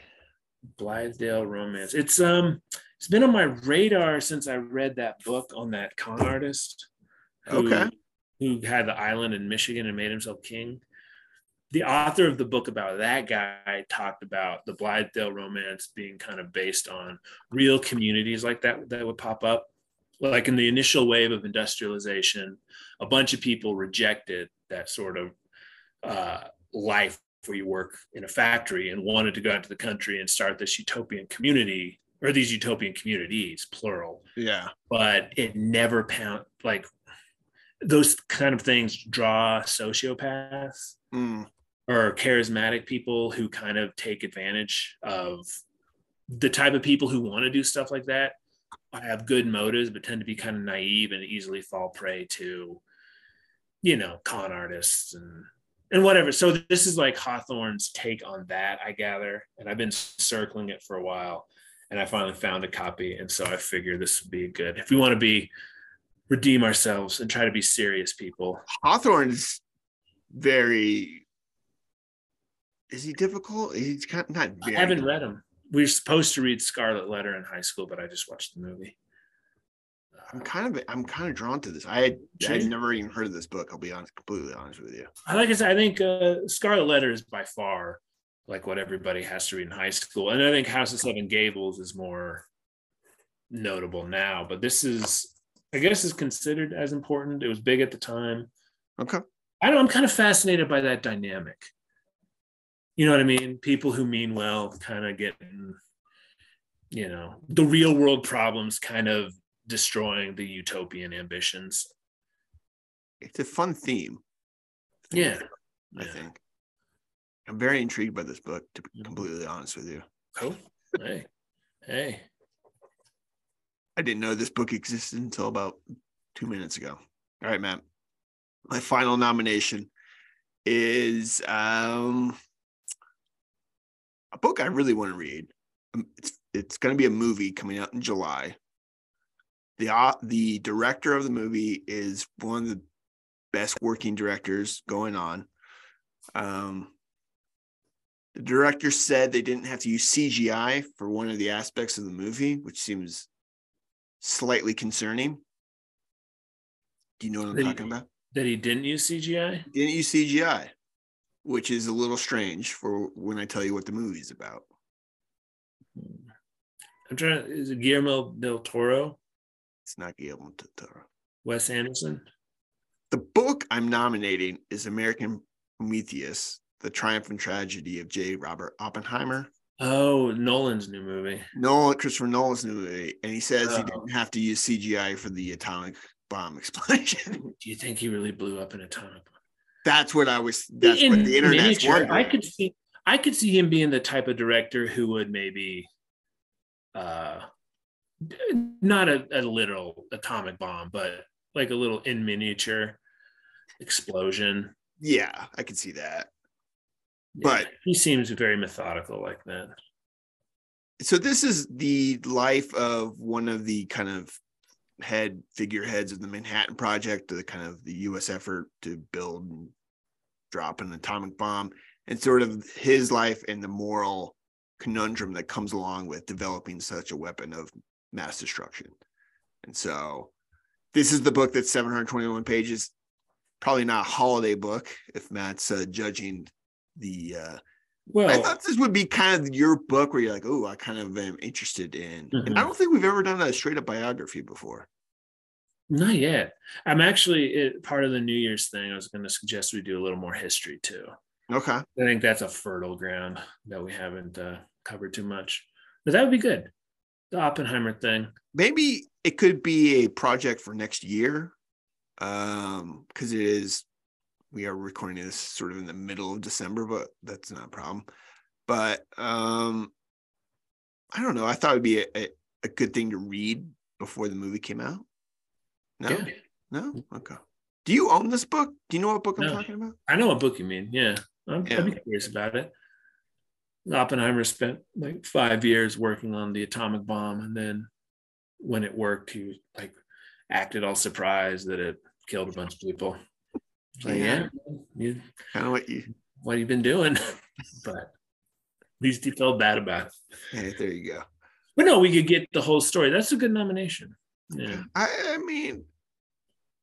Speaker 1: Blithedale romance. It's um it's been on my radar since I read that book on that con artist who,
Speaker 2: Okay.
Speaker 1: who had the island in Michigan and made himself king. The author of the book about that guy talked about the Blithedale romance being kind of based on real communities like that that would pop up. Like in the initial wave of industrialization, a bunch of people rejected that sort of uh, life where you work in a factory and wanted to go out to the country and start this utopian community or these utopian communities, plural.
Speaker 2: Yeah.
Speaker 1: But it never pound like those kind of things draw sociopaths
Speaker 2: Mm,
Speaker 1: or charismatic people who kind of take advantage of the type of people who want to do stuff like that. Have good motives but tend to be kind of naive and easily fall prey to you know con artists and and whatever. So this is like hawthorne's take on that i gather. And i've been circling it for a while and i finally found a copy and so i figured this would be good if we want to be redeem ourselves and try to be serious people.
Speaker 2: Hawthorne's very. Is he difficult? He's kind of not.
Speaker 1: I haven't read them. We were supposed to read Scarlet Letter in high school, but I just watched the movie.
Speaker 2: I'm kind of. I'm kind of drawn to this. I had. I had never even heard of this book. I'll be honest, completely honest with you.
Speaker 1: I like I said, I think uh, Scarlet Letter is by far like what everybody has to read in high school, and I think House of Seven Gables is more notable now. But this is, I guess, is considered as important. It was big at the time.
Speaker 2: Okay.
Speaker 1: I don't. I'm kind of fascinated by that dynamic. You know what I mean? People who mean well, kind of getting, you know, the real world problems, kind of destroying the utopian ambitions.
Speaker 2: It's a fun theme.
Speaker 1: Yeah.
Speaker 2: I
Speaker 1: Yeah.
Speaker 2: think. I'm very intrigued by this book. To be completely honest with you,
Speaker 1: Cool. Hey, hey.
Speaker 2: I didn't know this book existed until about two minutes ago. All right, Matt. My final nomination is um a book I really want to read. Um, It's it's going to be a movie coming out in July. The au- the director of the movie is one of the best working directors going on. Um, the director said they didn't have to use CGI for one of the aspects of the movie, which seems slightly concerning. Do you know what I'm
Speaker 1: That he-
Speaker 2: talking about?
Speaker 1: That he didn't use CGI?
Speaker 2: Didn't use CGI, which is a little strange for when I tell you what the movie's about. Hmm.
Speaker 1: I'm trying to, is it Guillermo del Toro?
Speaker 2: It's not Guillermo del Toro.
Speaker 1: Wes Anderson?
Speaker 2: The book I'm nominating is American Prometheus, The Triumph and Tragedy of J. Robert Oppenheimer.
Speaker 1: Oh, Nolan's new movie.
Speaker 2: Nolan, Christopher Nolan's new movie, and he says he
Speaker 1: Oh.
Speaker 2: didn't have to use CGI for the atomic bomb explosion.
Speaker 1: Do you think he really blew up an atomic bomb?
Speaker 2: That's what I was. That's what the internet's
Speaker 1: miniature,
Speaker 2: wondering.
Speaker 1: I could see I could see him being the type of director who would maybe uh not a, a literal atomic bomb, but like a little in miniature explosion.
Speaker 2: yeah, I could see that.
Speaker 1: Yeah,
Speaker 2: But-
Speaker 1: he seems very methodical like that.
Speaker 2: so this is the life of one of the kind of head figureheads of the Manhattan Project, the kind of the U.S. effort to build and drop an atomic bomb and sort of his life and the moral conundrum that comes along with developing such a weapon of mass destruction. And so this is the book that's 721 pages. Probably not a holiday book if Matt's uh, judging the. Uh,
Speaker 1: Well,
Speaker 2: I thought this would be kind of your book where you're like, oh, I kind of am interested in.
Speaker 1: Mhm.
Speaker 2: And I don't think we've ever done a straight up biography before.
Speaker 1: not yet. I'm actually it, part of the New Year's thing. I was going to suggest we do a little more history too.
Speaker 2: Okay.
Speaker 1: I think that's a fertile ground that we haven't uh, covered too much. But that would be good. The Oppenheimer thing.
Speaker 2: maybe it could be a project for next year um because it is we are recording this sort of in the middle of december but that's not a problem but um i don't know i thought it'd be a, a, a good thing to read before the movie came out no
Speaker 1: Yeah.
Speaker 2: no okay do you own this book do you know what book i'm talking about
Speaker 1: I know what book you mean. Yeah. I'm,
Speaker 2: Yeah.
Speaker 1: I'd be curious about it. Oppenheimer spent like five years working on the atomic bomb. And then when it worked, he like acted all surprised that it killed a bunch of people. Like,
Speaker 2: Yeah.
Speaker 1: yeah, you,
Speaker 2: kind of what you
Speaker 1: what you've been doing? but at least you felt bad about it.
Speaker 2: hey, there you go
Speaker 1: But no, we could get the whole story. That's a good nomination. Yeah.
Speaker 2: i i mean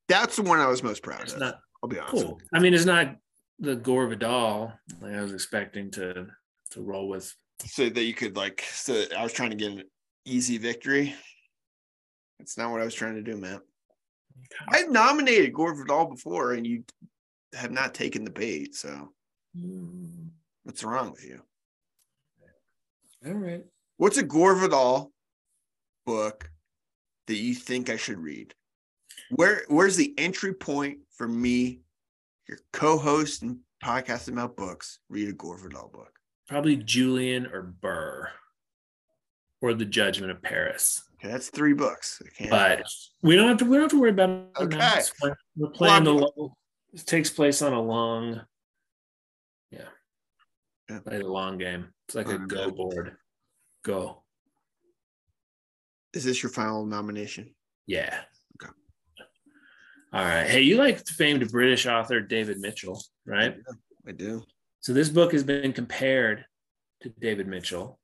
Speaker 2: that's the one i was most proud
Speaker 1: It's
Speaker 2: of
Speaker 1: not
Speaker 2: i'll be honest
Speaker 1: cool. I mean, it's not the Gore Vidal like I was expecting to to roll with.
Speaker 2: so that you could like so i was trying to get an easy victory that's not what i was trying to do man i've nominated gore vidal before and you have not taken the bait so.
Speaker 1: Mm,
Speaker 2: what's wrong with you?
Speaker 1: All right.
Speaker 2: what's a gore vidal book that you think i should read? Where where's the entry point for me your co-host and podcasting about books read a gore vidal book?
Speaker 1: Probably Julian or Burr or The Judgment of Paris.
Speaker 2: Okay that's three books I
Speaker 1: But we don't have to. We don't have to worry about it.
Speaker 2: Okay.
Speaker 1: We're playing the. Long- It takes place on a long. Yeah.
Speaker 2: Yeah.
Speaker 1: Play the long game. It's like a go board. Go.
Speaker 2: is this your final nomination
Speaker 1: Yeah.
Speaker 2: Okay.
Speaker 1: All right. Hey, you like famed British author David Mitchell, right?
Speaker 2: i do
Speaker 1: So this book has been compared to David Mitchell.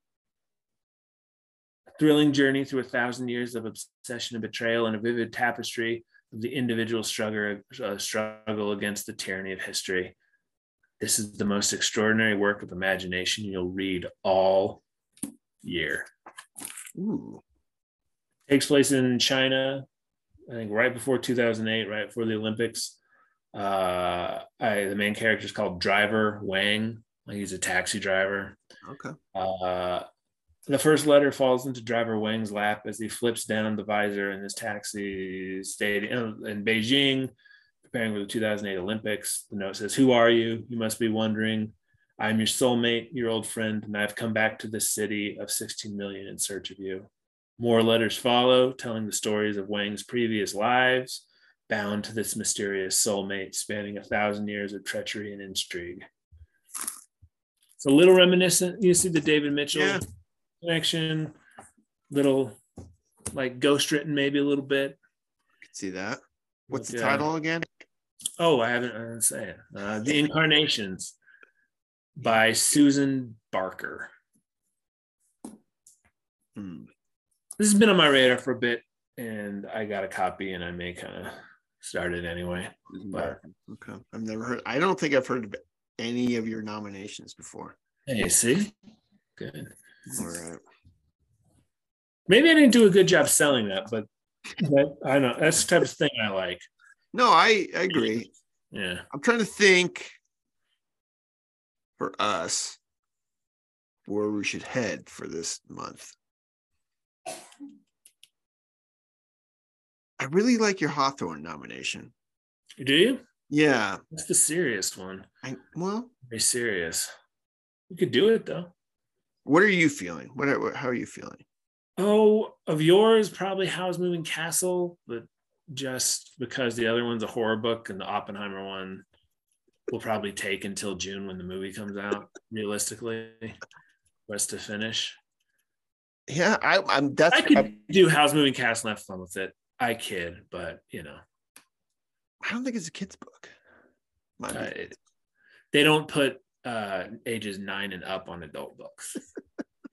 Speaker 1: Thrilling journey through a thousand years of obsession and betrayal and a vivid tapestry of the individual struggle, uh, struggle against the tyranny of history. This is the most extraordinary work of imagination you'll read all year.
Speaker 2: Ooh.
Speaker 1: Takes place in China, I think right before 2008, right before the Olympics. Uh, I, the main character is called Driver Wang. He's a taxi driver.
Speaker 2: okay
Speaker 1: Uh, the first letter falls into Driver Wang's lap as he flips down the visor in his taxi stadium in Beijing, preparing for the 2008 Olympics. The note says, Who are you? You must be wondering. I'm your soulmate, your old friend, and I've come back to this city of 16 million in search of you. More letters follow, telling the stories of Wang's previous lives, bound to this mysterious soulmate spanning a thousand years of treachery and intrigue. It's a little reminiscent. You see the David Mitchell
Speaker 2: Yeah.
Speaker 1: Connection, little like ghost written, maybe a little bit.
Speaker 2: Could see that. What's the
Speaker 1: Yeah.
Speaker 2: title again?
Speaker 1: Oh, I haven't, I didn't say it. Uh, the Incarnations by Susan Barker.
Speaker 2: Hmm.
Speaker 1: This has been on my radar for a bit, and I got a copy, and I may kind of start it anyway. But
Speaker 2: Okay. I've never heard I don't think I've heard of any of your nominations before.
Speaker 1: hey, see, good.
Speaker 2: All right.
Speaker 1: Maybe I didn't do a good job selling that, but that, I know that's the type of thing I like.
Speaker 2: No, I, I agree.
Speaker 1: Yeah.
Speaker 2: I'm trying to think for us where we should head for this month. I really like your Hawthorne nomination.
Speaker 1: Do you?
Speaker 2: Yeah.
Speaker 1: That's the serious one.
Speaker 2: I well,
Speaker 1: Very serious. You could do it though.
Speaker 2: What are you feeling? What are, how are you feeling?
Speaker 1: Oh, of yours, probably Howl's Moving Castle, but just because the other one's a horror book and the Oppenheimer one will probably take until June when the movie comes out, realistically, for us to finish.
Speaker 2: Yeah, I, I'm that's
Speaker 1: I could
Speaker 2: I,
Speaker 1: do Howl's Moving Castle and have fun with it. I kid, but you know,
Speaker 2: I don't think it's a kid's book. Might be.
Speaker 1: Uh, I, They don't put uh ages nine and up on adult books.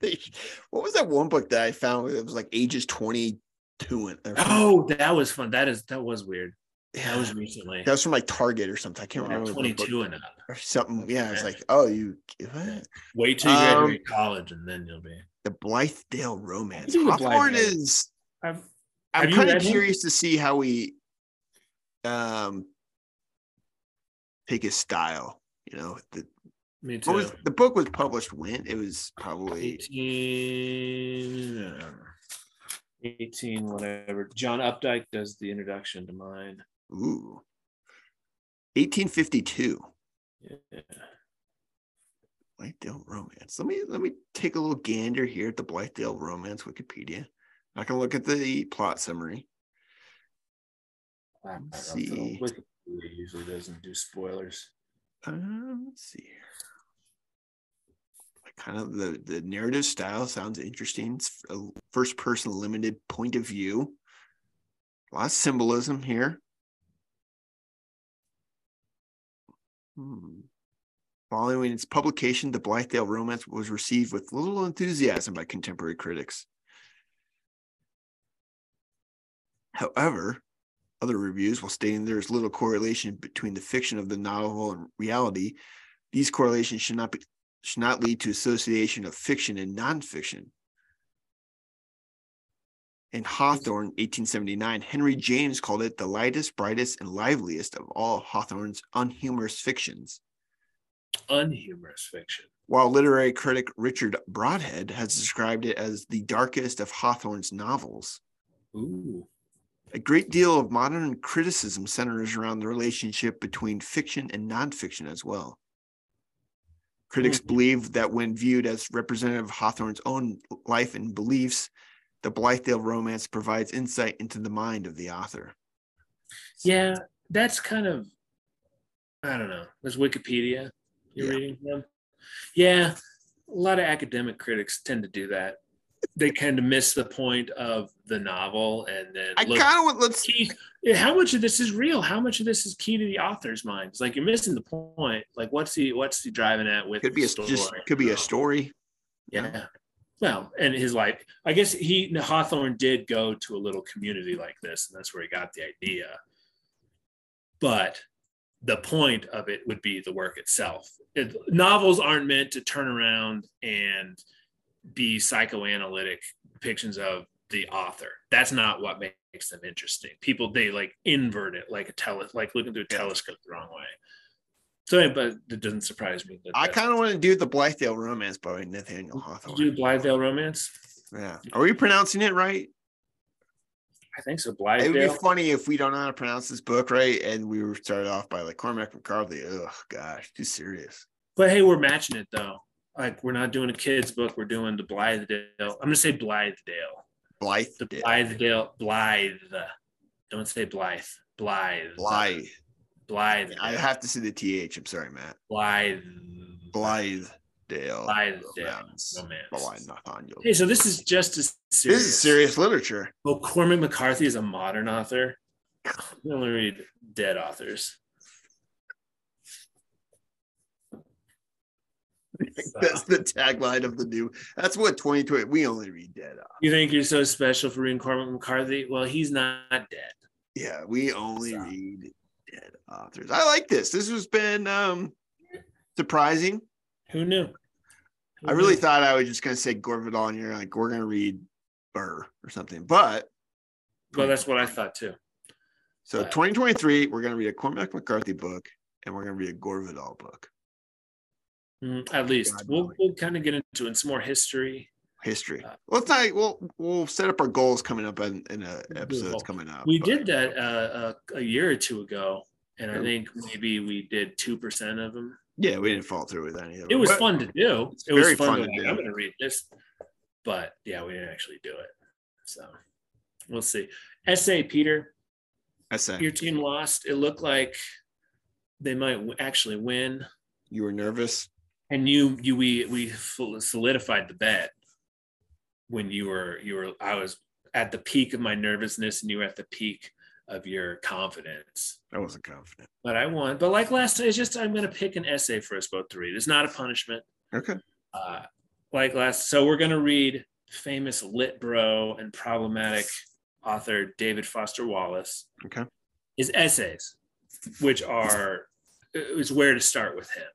Speaker 2: what was that one book that I found? It was like ages 22 and.
Speaker 1: Oh, that was fun. That is that was weird.
Speaker 2: yeah.
Speaker 1: That was recently.
Speaker 2: that was from like Target or something. I can't
Speaker 1: Yeah,
Speaker 2: remember.
Speaker 1: 22 and up.
Speaker 2: or something. Yeah, it's like, oh, you what?
Speaker 1: Wait till you graduate
Speaker 2: Um,
Speaker 1: college and then you'll be.
Speaker 2: the Blithedale romance. Hawthorne is
Speaker 1: I've,
Speaker 2: I'm kind of
Speaker 1: read him?
Speaker 2: curious to see how we um take his style. You know, the
Speaker 1: me too.
Speaker 2: was, the book was published when it was probably
Speaker 1: 18, I don't know. 18, whatever. John Updike does the introduction to mine.
Speaker 2: ooh 1852.
Speaker 1: Yeah.
Speaker 2: Blithedale romance. Let me let me take a little gander here at the Blithedale romance Wikipedia. I can look at the plot summary. Let's
Speaker 1: I don't know.
Speaker 2: see.
Speaker 1: Wikipedia usually doesn't do spoilers.
Speaker 2: Um, let's see here. Kind of the the narrative style sounds interesting. It's a first person limited point of view. A lot of symbolism here. Hmm. Following its publication, the Blithedale romance was received with little enthusiasm by contemporary critics. However, other reviews, while stating there is little correlation between the fiction of the novel and reality, these correlations should not be should not lead to association of fiction and nonfiction. In Hawthorne, 1879, Henry James called it the lightest, brightest, and liveliest of all Hawthorne's unhumorous fictions.
Speaker 1: Unhumorous fiction.
Speaker 2: While literary critic Richard Brodhead has described it as the darkest of Hawthorne's novels.
Speaker 1: Ooh.
Speaker 2: A great deal of modern criticism centers around the relationship between fiction and nonfiction as well. Critics
Speaker 1: Mhm.
Speaker 2: believe that when viewed as representative of Hawthorne's own life and beliefs, the Blithedale romance provides insight into the mind of the author.
Speaker 1: Yeah, that's kind of I don't know. There's Wikipedia you're
Speaker 2: Yeah.
Speaker 1: reading from. Yeah, a lot of academic critics tend to do that. They kind of miss the point of the novel and then
Speaker 2: I kind of want let's
Speaker 1: key how much of this is real? How much of this is key to the author's mind? It's like you're missing the point. Like what's he what's he driving at with
Speaker 2: could be a
Speaker 1: story?
Speaker 2: just could be a story.
Speaker 1: yeah. Well and his life i guess he hawthorne did go to a little community like this and that's where he got the idea. But the point of it would be the work itself. It, novels aren't meant to turn around and be psychoanalytic depictions of the author that's not what makes them interesting people they like invert it like a tele like looking through a telescope the wrong way so but it doesn't surprise me that
Speaker 2: I kind of want to do the Blithedale romance by Nathaniel Hawthorne.
Speaker 1: do blithedale romance
Speaker 2: Yeah. Are we pronouncing it right?
Speaker 1: I think so.
Speaker 2: It would be funny if we don't know how to pronounce this book right, and we were started off by like Cormac McCarthy. Oh gosh, too serious.
Speaker 1: But hey, we're matching it though. Like we're not doing a kids book. We're doing the Blithedale. I'm gonna say Blithedale.
Speaker 2: Blythe,
Speaker 1: The Blithedale. Blythe. Don't say Blythe. Blythe.
Speaker 2: Blythe.
Speaker 1: Blythe.
Speaker 2: I have to see the th. I'm sorry, Matt.
Speaker 1: Blythe.
Speaker 2: Blithedale.
Speaker 1: Blithedale.
Speaker 2: Romance.
Speaker 1: Romance.
Speaker 2: Blythe Nathaniel.
Speaker 1: Hey, so this is just as serious.
Speaker 2: This is serious literature.
Speaker 1: Oh, Cormac McCarthy is a modern author. We only read dead authors.
Speaker 2: That's the tagline of the new. That's what 2020. We only read dead. Off.
Speaker 1: You think you're so special for reading Cormac McCarthy? Well, he's not dead.
Speaker 2: Yeah, we only read dead authors. I like this. This has been um surprising.
Speaker 1: Who knew? Who
Speaker 2: I really
Speaker 1: knew?
Speaker 2: thought I was just gonna say Gore Vidal, and you're like, we're gonna read Burr or something. But
Speaker 1: Well, that's what I thought too.
Speaker 2: so
Speaker 1: But-
Speaker 2: 2023, we're gonna read a Cormac McCarthy book, and we're gonna read a Gore Vidal book.
Speaker 1: Mm, at least
Speaker 2: God
Speaker 1: we'll, we'll kind of get into it. some more history.
Speaker 2: History.
Speaker 1: Uh,
Speaker 2: Well, it's not. We'll we'll set up our goals coming up in, in a
Speaker 1: We'll.
Speaker 2: coming up.
Speaker 1: We
Speaker 2: but-
Speaker 1: did that uh, a, a year or two ago, and I think maybe we did two percent of them.
Speaker 2: Yeah, we didn't fall through with any of them.
Speaker 1: It was
Speaker 2: but
Speaker 1: fun to do. It was fun,
Speaker 2: fun
Speaker 1: to,
Speaker 2: to
Speaker 1: like,
Speaker 2: do.
Speaker 1: I'm going to read this, but yeah, we didn't actually do it. So we'll see. Essay, Peter,
Speaker 2: I say
Speaker 1: your team lost. It looked like they might w- actually win.
Speaker 2: you were nervous.
Speaker 1: And you you we we solidified the bet when you were you were I was at the peak of my nervousness and you were at the peak of your confidence.
Speaker 2: I wasn't confident.
Speaker 1: But I won. But like last time, it's just I'm going to pick an essay for us both to read. It's not a punishment.
Speaker 2: Okay.
Speaker 1: Uh, like last, so we're going to read famous lit bro and problematic author David Foster Wallace.
Speaker 2: Okay.
Speaker 1: His essays, which are is where to start with him.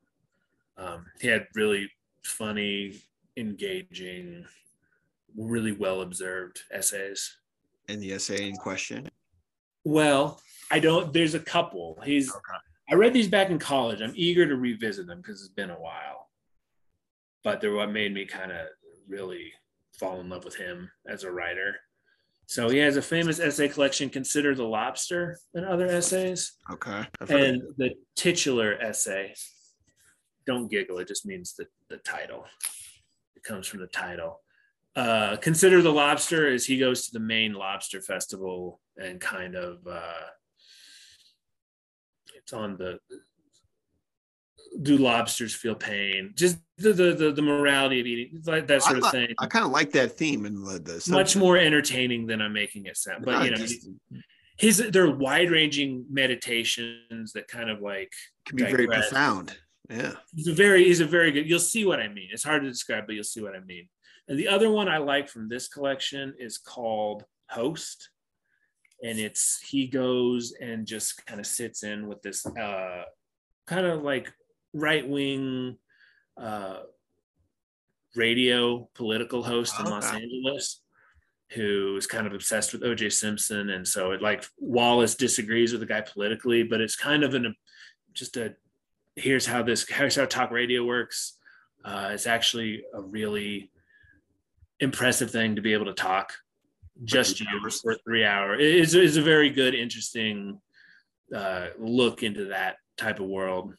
Speaker 1: Um, he had really funny, engaging, really well observed essays.
Speaker 2: And the essay in question.
Speaker 1: Well, I don't. There's a couple. He's.
Speaker 2: Okay.
Speaker 1: I read these back in college. I'm eager to revisit them because it's been a while. But they're what made me kind of really fall in love with him as a writer. So he has a famous essay collection, Consider the Lobster, and other essays.
Speaker 2: Okay.
Speaker 1: And the titular essay, don't giggle, it just means the, the title. It comes from the title. Uh, Consider the Lobster as he goes to the Maine Lobster Festival and kind of uh, it's on the do lobsters feel pain? Just the the the, the morality of eating, like that sort
Speaker 2: I
Speaker 1: of thing.
Speaker 2: I kind of like that theme and the, the
Speaker 1: Much more entertaining than I'm making it sound. But
Speaker 2: No,
Speaker 1: you know,
Speaker 2: just
Speaker 1: his they're wide ranging meditations that kind of like
Speaker 2: can be very profound. Yeah.
Speaker 1: he's a very he's a very good you'll see what i mean. It's hard to describe but you'll see what i mean. And the other one i like from this collection is called host. And it's he goes and just kind of sits in with this uh kind of like right wing uh radio political host in los angeles who is kind of obsessed with oj simpson. And so it like wallace disagrees with the guy politically but it's kind of an just a here's how this here's how talk radio works. Uh, it's actually a really impressive thing to be able to talk just you
Speaker 2: hours.
Speaker 1: for three hours it is, is a very good interesting uh, look into that type of world.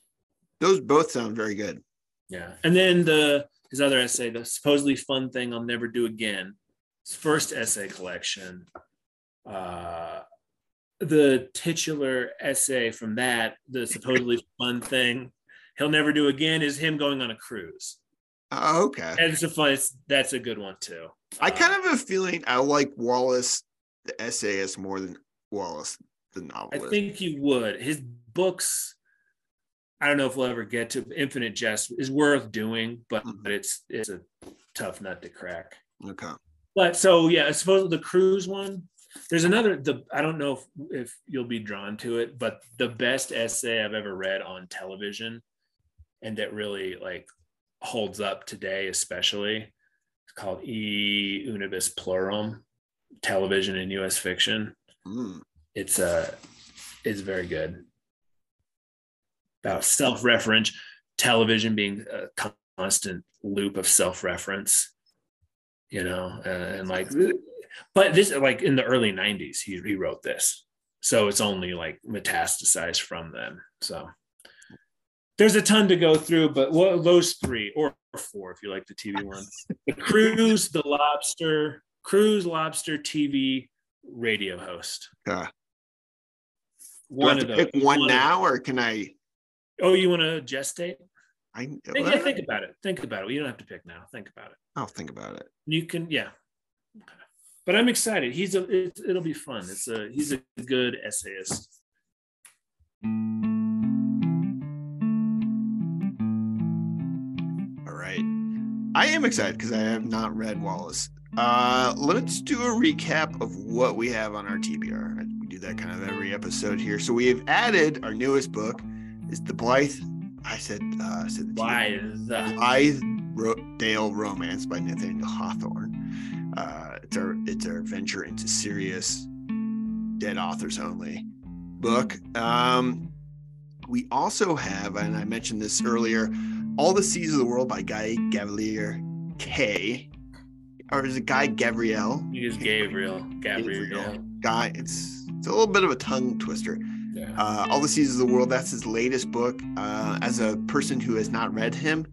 Speaker 2: Those both sound very good.
Speaker 1: yeah. And then the his other essay the supposedly fun thing i'll never do again. His first essay collection uh the titular essay from that the supposedly fun thing he'll never do again is him going on a cruise
Speaker 2: Oh, okay.
Speaker 1: and it's a fun it's, that's a good one too
Speaker 2: I
Speaker 1: Uh,
Speaker 2: kind of have a feeling I like Wallace, the essayist, more than Wallace, the novelist.
Speaker 1: i think you would his books i don't know if we'll ever get to infinite jest is worth doing but
Speaker 2: Mhm.
Speaker 1: it's it's a tough nut to crack
Speaker 2: okay.
Speaker 1: But so yeah, I suppose the cruise one. There's another. The I don't know if, if you'll be drawn to it, but the best essay I've ever read on television, and that really like holds up today, especially, it's called E Unibus Pluram, television and U.S. fiction.
Speaker 2: Mm.
Speaker 1: It's uh, it's very good. About self-reference, television being a constant loop of self-reference you know, uh, and like, but this like in the early '90s, he he wrote this, so it's only like metastasized from then. So there's a ton to go through, but what, those three or four, if you like the TV one, the cruise, the lobster, cruise, lobster, TV, radio host.
Speaker 2: I
Speaker 1: One of
Speaker 2: to
Speaker 1: those.
Speaker 2: pick one
Speaker 1: of-
Speaker 2: now, or can I?
Speaker 1: Oh, you want to gestate?
Speaker 2: I
Speaker 1: Think, yeah, think about it. Think about it. You don't have to pick now. Think about it.
Speaker 2: I'll think about it.
Speaker 1: You can, yeah. Okay. But I'm excited. He's a. It, it'll be fun. It's a. He's a good essayist.
Speaker 2: All right. I am excited because I have not read Wallace. Uh, let's do a recap of what we have on our TBR. We do that kind of every episode here. So we have added our newest book is the Blythe. I said, uh, I said the
Speaker 1: Why
Speaker 2: TBR.
Speaker 1: the?
Speaker 2: Blythe Ro- Dale Romance by Nathaniel Hawthorne. Uh, it's our it's our venture into serious dead authors only book. Um, we also have, and I mentioned this earlier, All the Seas of the World by Guy Gavriel Kay. Or is it Guy Gabriel?
Speaker 1: He is Gabriel. Gabriel.
Speaker 2: Gabriel. Guy, it's it's a little bit of a tongue twister.
Speaker 1: Yeah.
Speaker 2: Uh, All the Seas of the World, that's his latest book. Uh, as a person who has not read him,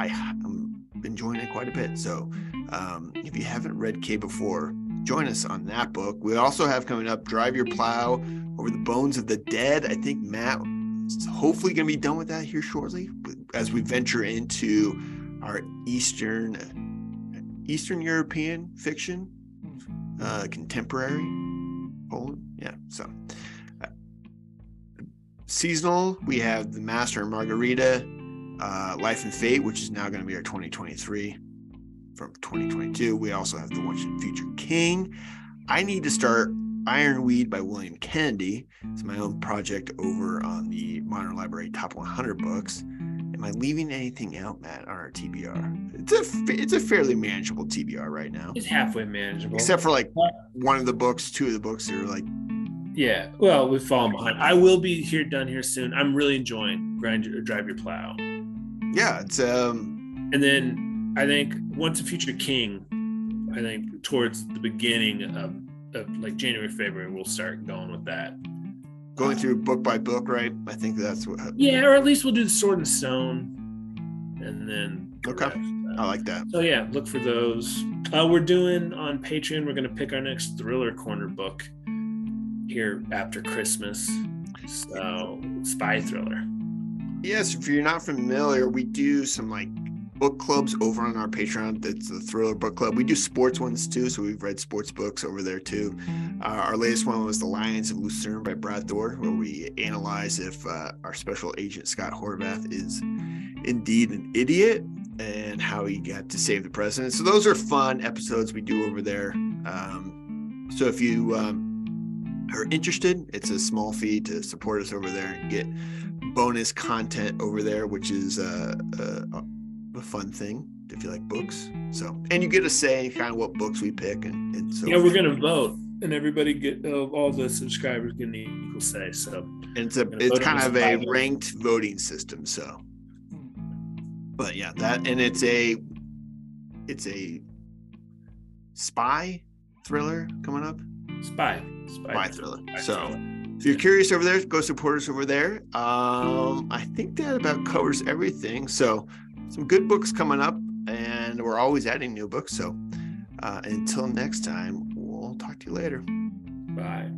Speaker 2: I, I'm enjoying it quite a bit. So um, if you haven't read Kay before, join us on that book. We also have coming up Drive Your Plow Over the Bones of the Dead. I think Matt is hopefully going to be done with that here shortly as we venture into our Eastern Eastern European fiction, uh, contemporary Poland. Yeah. So seasonal, we have The Master and Margarita, uh, Life and Fate, which is now going to be our 2023 from 2022. We also have The One Future King. I need to start Ironweed by William Kennedy. It's my own project over on the Modern Library Top 100 books. Am I leaving anything out, Matt, on our TBR? It's a it's a fairly manageable TBR right now,
Speaker 1: It's halfway manageable.
Speaker 2: except for like one of the books, two of the books are like
Speaker 1: yeah. Well, we've fallen behind. I will be here done here soon. I'm really enjoying grind your drive your plow.
Speaker 2: yeah, it's um
Speaker 1: And then I think once a future king, I think towards the beginning of, of like January, February, we'll start going with that.
Speaker 2: going through book by book, right? I think that's what
Speaker 1: Yeah, or at least we'll do the sword and stone. And then the
Speaker 2: Okay.
Speaker 1: rest.
Speaker 2: I like that.
Speaker 1: So yeah, look for those. Uh, we're doing on Patreon. We're gonna pick our next thriller corner book here after Christmas. So spy thriller.
Speaker 2: Yes, if you're not familiar, we do some like book clubs over on our Patreon. That's the Thriller Book Club. We do sports ones too, so we've read sports books over there too. Uh, our latest one was The Lions of Lucerne by Brad Thor, where we analyze if uh, our special agent Scot Harvath is indeed an idiot and how he got to save the president. So those are fun episodes we do over there. Um, so if you um, are interested, it's a small fee to support us over there and get bonus content over there, which is uh, uh, a fun thing if you like books. So, and you get a say kind of what books we pick, and, and so
Speaker 1: Yeah, we're gonna vote, and everybody get uh, all the subscribers get an equal say. So
Speaker 2: and it's a it's kind of a ranked voting system. So, but yeah, that and it's a it's a spy thriller coming up.
Speaker 1: spy, spy,
Speaker 2: Spy thriller.
Speaker 1: spy
Speaker 2: So.
Speaker 1: thriller.
Speaker 2: If you're curious over there, go support us over there. Um, I think that about covers everything. So, some good books coming up, and we're always adding new books. So, uh, until next time, we'll talk to you later.
Speaker 1: Bye.